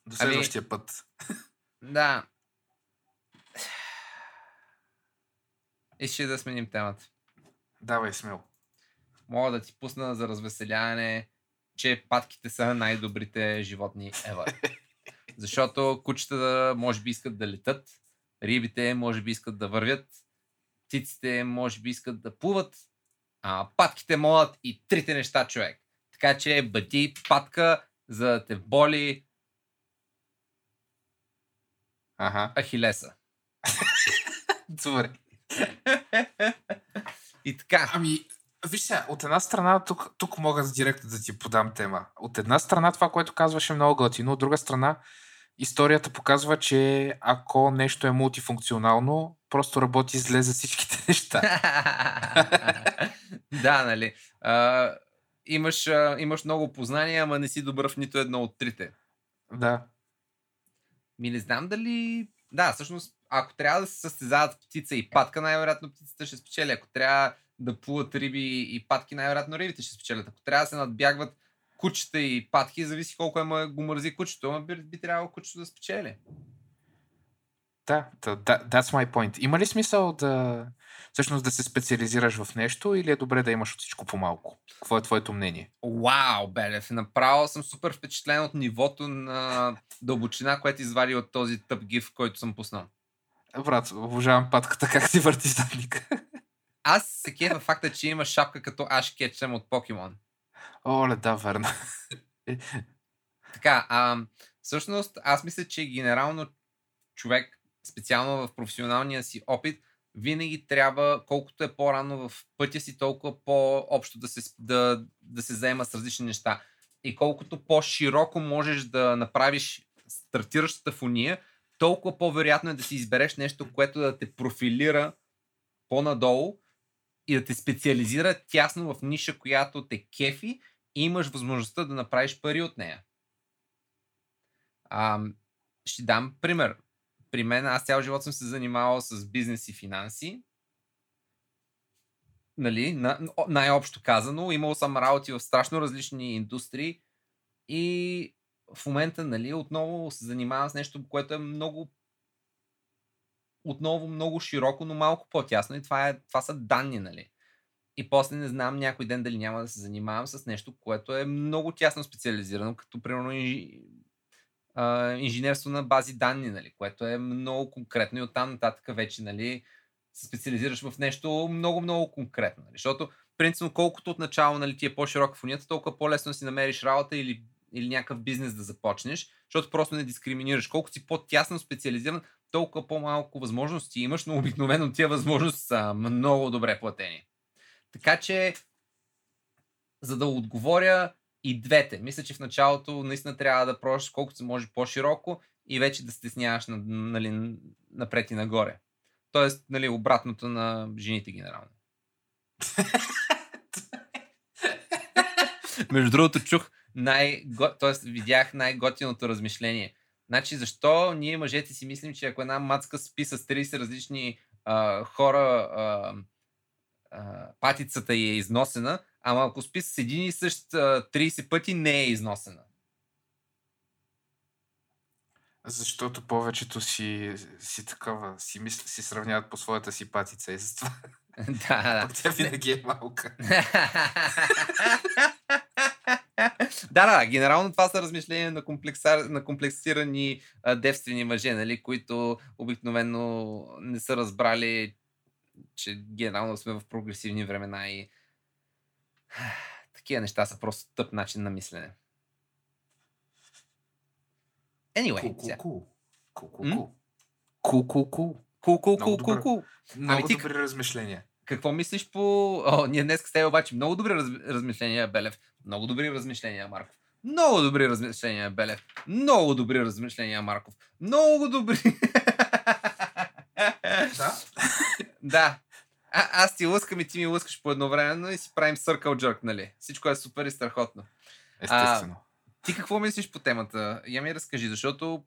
До Ами- следващия път. Да. Искаш ли да сменим темата. Давай смело. Мога да ти пусна за развеселяване, че патките са най-добрите животни ever. Защото кучета може би искат да летат, рибите може би искат да вървят, птиците може би искат да плуват, а патките могат и трите неща, човек. Така че бъди патка, за да те боли Ага. Ахилеса. Добре. И така. Ами, виж сега, от една страна, тук, тук мога директно да ти подам тема. От една страна това, което казваше много готино, от друга страна, историята показва, че ако нещо е мултифункционално, просто работи зле за всичките неща. да, нали. А, имаш, а, имаш много познания, ама не си добър в нито едно от трите. да. Ми не знам дали... Да, всъщност, ако трябва да се състезават птица и патка, най-вероятно птицата ще спечели. Ако трябва да плуват риби и патки, най-вероятно рибите ще спечелят. Ако трябва да се надбягват кучета и патки, зависи колко е го мързи кучето, ама би, би трябвало кучето да спечели. Да, да, that's my point. Има ли смисъл да всъщност да се специализираш в нещо или е добре да имаш от всичко по-малко? Какво е твоето мнение? Вау, Белев, направо съм супер впечатлен от нивото на дълбочина, което извади от този тъп гиф, който съм пуснал. Брат, обожавам патката как си върти задника. Аз се кефа факта, че има шапка като Аш Кетчем от Покемон. Оле, да, верно. Така, а, всъщност аз мисля, че генерално човек, специално в професионалния си опит, винаги трябва, колкото е по-рано в пътя си, толкова по-общо да се, да, да се заема с различни неща. И колкото по-широко можеш да направиш стартиращата фуния, толкова по-вероятно е да си избереш нещо, което да те профилира по-надолу и да те специализира тясно в ниша, която те кефи имаш възможността да направиш пари от нея. А, ще дам пример. При мен аз цял живот съм се занимавал с бизнес и финанси. Нали, на, най-общо казано, имал съм работи в страшно различни индустрии и в момента, нали, отново се занимавам с нещо, което е много отново много широко, но малко по-тясно и това, е, това са данни, нали. И после не знам някой ден дали няма да се занимавам с нещо, което е много тясно специализирано, като примерно инженерство на бази данни, нали, което е много конкретно и оттам нататък вече нали, се специализираш в нещо много, много конкретно. Нали, защото, принципно, колкото от начало нали, ти е по-широка фунията, толкова по-лесно си намериш работа или, или някакъв бизнес да започнеш, защото просто не дискриминираш. Колкото си по-тясно специализиран, толкова по-малко възможности имаш, но обикновено тия възможности са много добре платени. Така че, за да отговоря и двете, мисля, че в началото наистина трябва да пробваш колкото се може по-широко и вече да стесняваш на, нали, напред и нагоре. Тоест, нали, обратното на жените генерално. Между другото, чух най т.е. видях най-готиното размишление. Значи, защо ние мъжете си мислим, че ако една мацка спи с 30 различни а, хора, а, а, патицата й е износена, ама ако спи с един и същ а, 30 пъти, не е износена. Защото повечето си, си такова, си, мисля, си сравняват по своята си патица и затова. да, да. Тя винаги е малка. да, да, генерално това са размишления на, на комплексирани а, девствени мъже, нали, които обикновено не са разбрали, че генерално сме в прогресивни времена и такива неща са просто тъп начин на мислене. Anyway, ку. Ку, ку, М? ку. Ку, ку, ку. Кул, кул, Много. Много ти- добри размишления. Какво мислиш по... О, ние днес с теб обаче много добри раз... размишления, Белев. Много добри размишления, Марков. Много добри размишления, Белев. Много добри размишления, Марков. Много добри. Да? да. А, аз ти лъскам и ти ми лъскаш по едно време, но и си правим circle jerk, нали? Всичко е супер и страхотно. Естествено. Ти какво мислиш по темата? Я ми разкажи, защото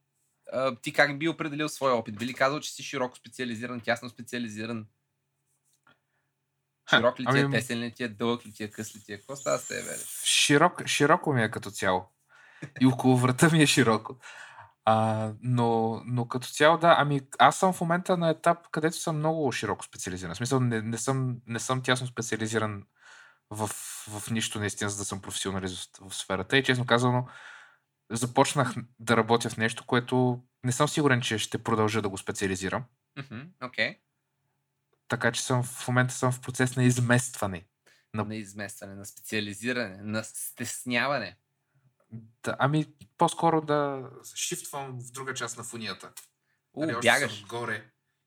а, ти как би определил своя опит? Би ли казал, че си широко специализиран, тясно специализиран? Широк ли ти е, ами- тесен ли ти е, дълъг ли ти е, къс ли ти е? Какво става с теб, бе? Широк, широко ми е като цяло. И около врата ми е широко. А, но, но като цяло, да, ами аз съм в момента на етап, където съм много широко специализиран. В смисъл, не, не, съм, не съм тясно специализиран в, в нищо наистина, за да съм професионалист в, сферата. И честно казано, започнах да работя в нещо, което не съм сигурен, че ще продължа да го специализирам. Мгм, Окей. Така че съм, в момента съм в процес на изместване. На- На изместване, на специализиране, на стесняване. Да, ами, по-скоро да шифтвам в друга част на фунията. У, Нали, бягаш. Съм горе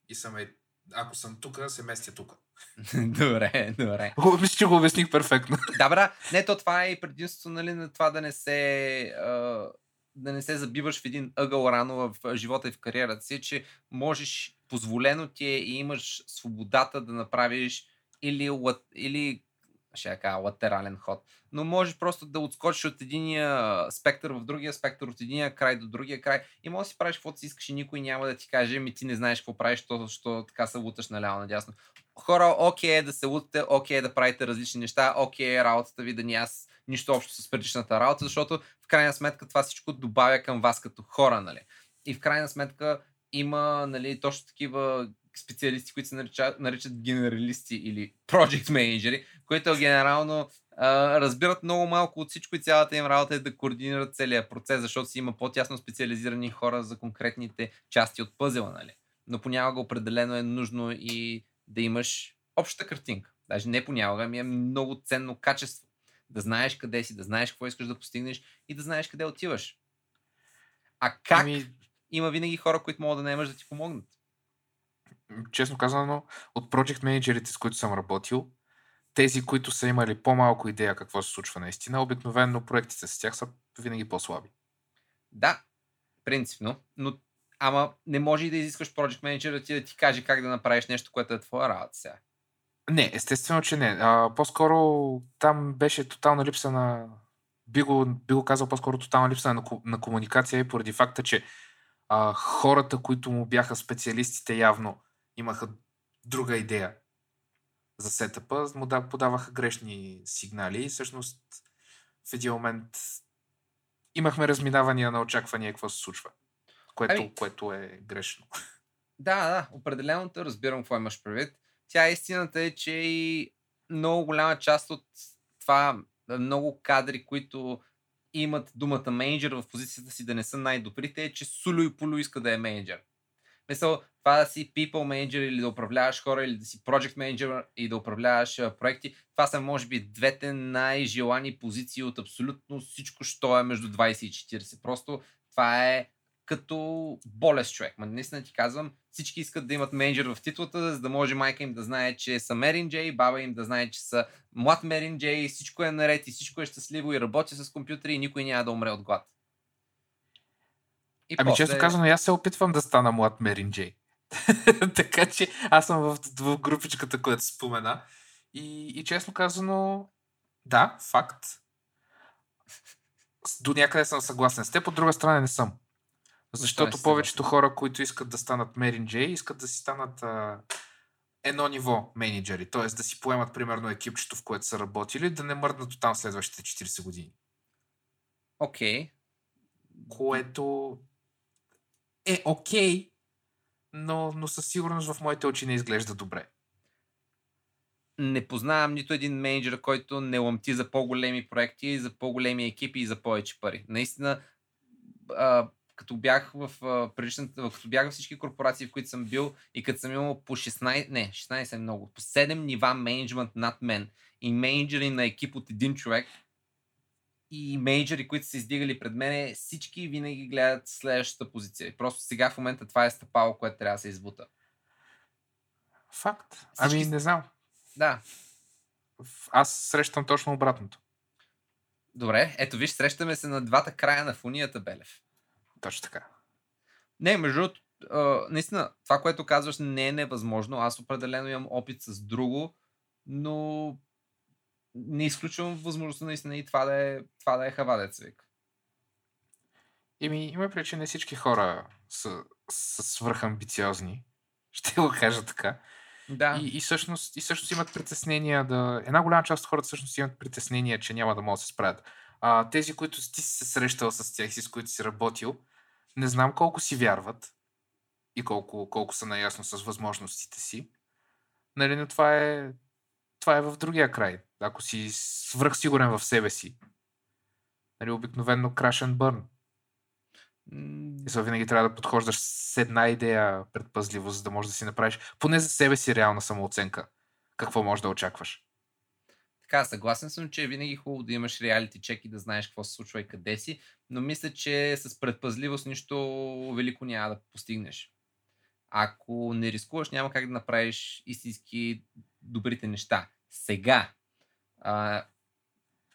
и съм е... Ако съм тук, се местя тук. добре, добре. Мисля, че го обясних перфектно. Да, бра, не, то това е и предимството нали, на това да не се а, да не се забиваш в един ъгъл рано в живота и в кариерата си, че можеш, позволено ти е и имаш свободата да направиш или, или ще я кажа, латерален ход. Но можеш просто да отскочиш от единия спектър в другия спектър, от единия край до другия край и можеш да си правиш каквото си искаш и никой няма да ти каже, ми ти не знаеш какво правиш, защото така се луташ наляво надясно. Хора, окей е да се лутате, окей е да правите различни неща, окей е работата ви да няма с- нищо общо с предишната работа, защото в крайна сметка това всичко добавя към вас като хора, нали? И в крайна сметка има, нали, точно такива специалисти, които се наричат, наричат генералисти или project менеджери, които генерално а, разбират много малко от всичко и цялата им работа е да координират целият процес, защото си има по-тясно специализирани хора за конкретните части от пъзела, нали? Но понякога определено е нужно и да имаш общата картинка. Даже не понякога, ми е много ценно качество. Да знаеш къде си, да знаеш какво искаш да постигнеш и да знаеш къде отиваш. А как? Ами, Има винаги хора, които могат да наемаш да ти помогнат. честно казано, от project менеджерите, с които съм работил, тези, които са имали по-малко идея какво се случва наистина, обикновено проектите с тях са винаги по-слаби. Да, принципно, но ама не може и да изискаш project менеджер да ти да ти каже как да направиш нещо, което е твоя работа сега. Не, естествено, че не. А, по-скоро там беше тотална липса на... Би го, би го казал по-скоро тотална липса на, на комуникация и поради факта, че а, хората, които му бяха специалистите явно имаха друга идея за сетъпа, му да, подаваха грешни сигнали и всъщност в един момент имахме разминавания на очаквания какво се случва, което, Ами- което е грешно. Да, да, определено те разбирам какво имаш предвид. Тя истината е, че и много голяма част от това, много кадри, които имат думата менеджер в позицията си да не са най-добрите, е, че Сулю и Пулю иска да е менеджер. Мисъл, това да си people manager или да управляваш хора, или да си project manager и да управляваш проекти, това са може би двете най-желани позиции от абсолютно всичко, що е между 20 и 40. Просто това е като болест човек. Ма наистина ти казвам, всички искат да имат менеджер в титлата, за да може майка им да знае, че са Мерин Джей, баба им да знае, че са млад Мерин Джей, всичко е наред и всичко е щастливо и работи с компютри и никой няма да умре от глад. И Ами после- честно казано, и аз се опитвам да стана млад Мерин Джей. така че аз съм в, в групичката, която спомена. И, и честно казано, да, факт. До някъде съм съгласен с теб, от друга страна не съм. Защото не си повечето хора, които искат да станат менеджери, искат да си станат а, едно ниво менеджери. Т.е. да си поемат примерно екипчето, в което са работили, да не мърднат там следващите 40 години. Окей. Което е окей, но, но със сигурност в моите очи не изглежда добре. Не познавам нито един менеджер, който не ламти за по-големи проекти, за по-големи екипи и за повече пари. Наистина, а, като бях в предишната, като бях във всички корпорации, в които съм бил и като съм имал по 16, не, 16 е много, по 7 нива менеджмент над мен и менеджери на екип от един човек и менеджери, които са издигали пред мене, всички винаги гледат следващата позиция. И просто сега в момента това е стъпало, което трябва да се избута. Факт. Ами Всички- не знам. Да, Аз срещам точно обратното. добре. Ето виж, срещаме се на двата края на фунията, Белев. Точно така. Не, между другото, наистина, това, което казваш, не е невъзможно. Аз определено имам опит с друго, но не изключвам възможността наистина и това да е, това да е хавадец вик. Ими, има причина не всички хора са, са свръхамбициозни. Ще го кажа така. Да. И, и, всъщност, и всъщност имат притеснения да... Една голяма част от хората всъщност имат притеснения, че няма да могат да се справят. А, тези, които ти си се срещал с тях с които си работил, не знам колко си вярват и колко, колко са наясно с възможностите си. Нали, но това е, това е в другия край. Ако си свръхсигурен в себе си, нали, обикновено crash and burn. И сега винаги трябва да подхождаш с една идея предпазливо, за да можеш да си направиш поне за себе си реална самооценка. Какво можеш да очакваш? Така, съгласен съм, че е винаги хубаво да имаш реалити чек и да знаеш какво се случва и къде си, но мисля, че с предпазливост нищо велико няма да постигнеш. Ако не рискуваш, няма как да направиш истински добрите неща. Сега, а,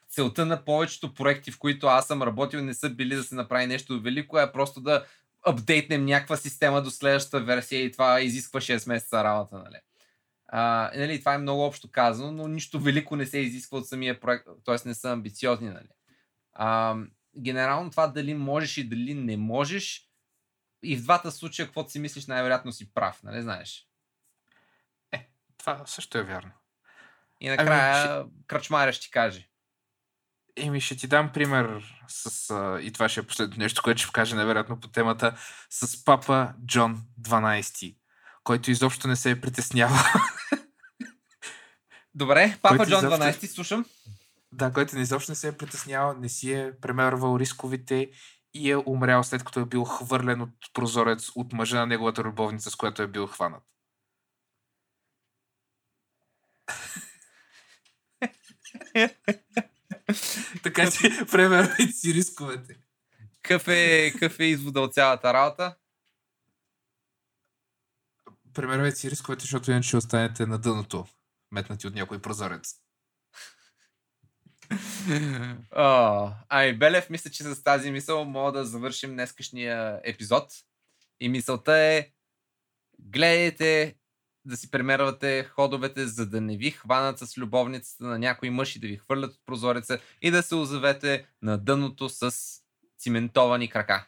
целта на повечето проекти, в които аз съм работил, не са били да се направи нещо велико, а просто да апдейтнем някаква система до следващата версия и това изисква 6 месеца работа, нали? А, нали, това е много общо казано, но нищо велико не се изисква от самия проект, т.е. не са амбициозни. Нали. А, генерално това дали можеш и дали не можеш, и в двата случая, каквото си мислиш, най-вероятно си прав, нали знаеш? Това също е вярно. И накрая Ами, кръчмаря ще ти каже. Еми, ще ти дам пример с... А, и това ще е последното нещо, което ще кажа невероятно по темата. С папа Джон 12, който изобщо не се е притеснявал. Добре, папа Който Джон изобщо- 12, слушам. да, който изобщо не се е притеснявал, не си е премервал рисковите и е умрял след като е бил хвърлен от прозорец от мъжа на неговата любовница, с която е бил хванат. Така че премервайте си рисковете. Какъв е, какъв е извода от цялата работа? Премервайте си рисковете, защото иначе ще останете на дъното, метнати от някой прозорец. О, ами Белев, мисля, че с тази мисъл мога да завършим днескашния епизод. И мисълта е гледайте да си премервате ходовете, за да не ви хванат с любовницата на някой мъж и да ви хвърлят от прозореца и да се озовете на дъното с циментовани крака.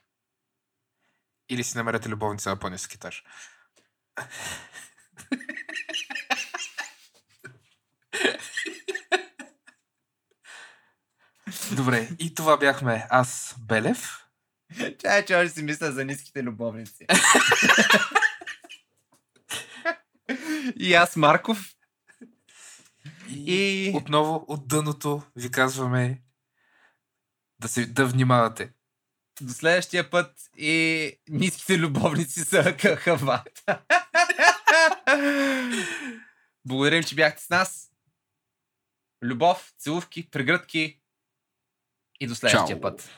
Или си намерете любовница на по-нисък етаж. Добре, и това бяхме аз, Белев. Чай, че още си мисля за ниските любовници. и аз, Марков. И, И- отново от дъното ви казваме да, се, да внимавате. До следващия път и ниските любовници са кахават. Благодарим, че бяхте с нас. Любов, целувки, прегръдки и до следващия Чао. път.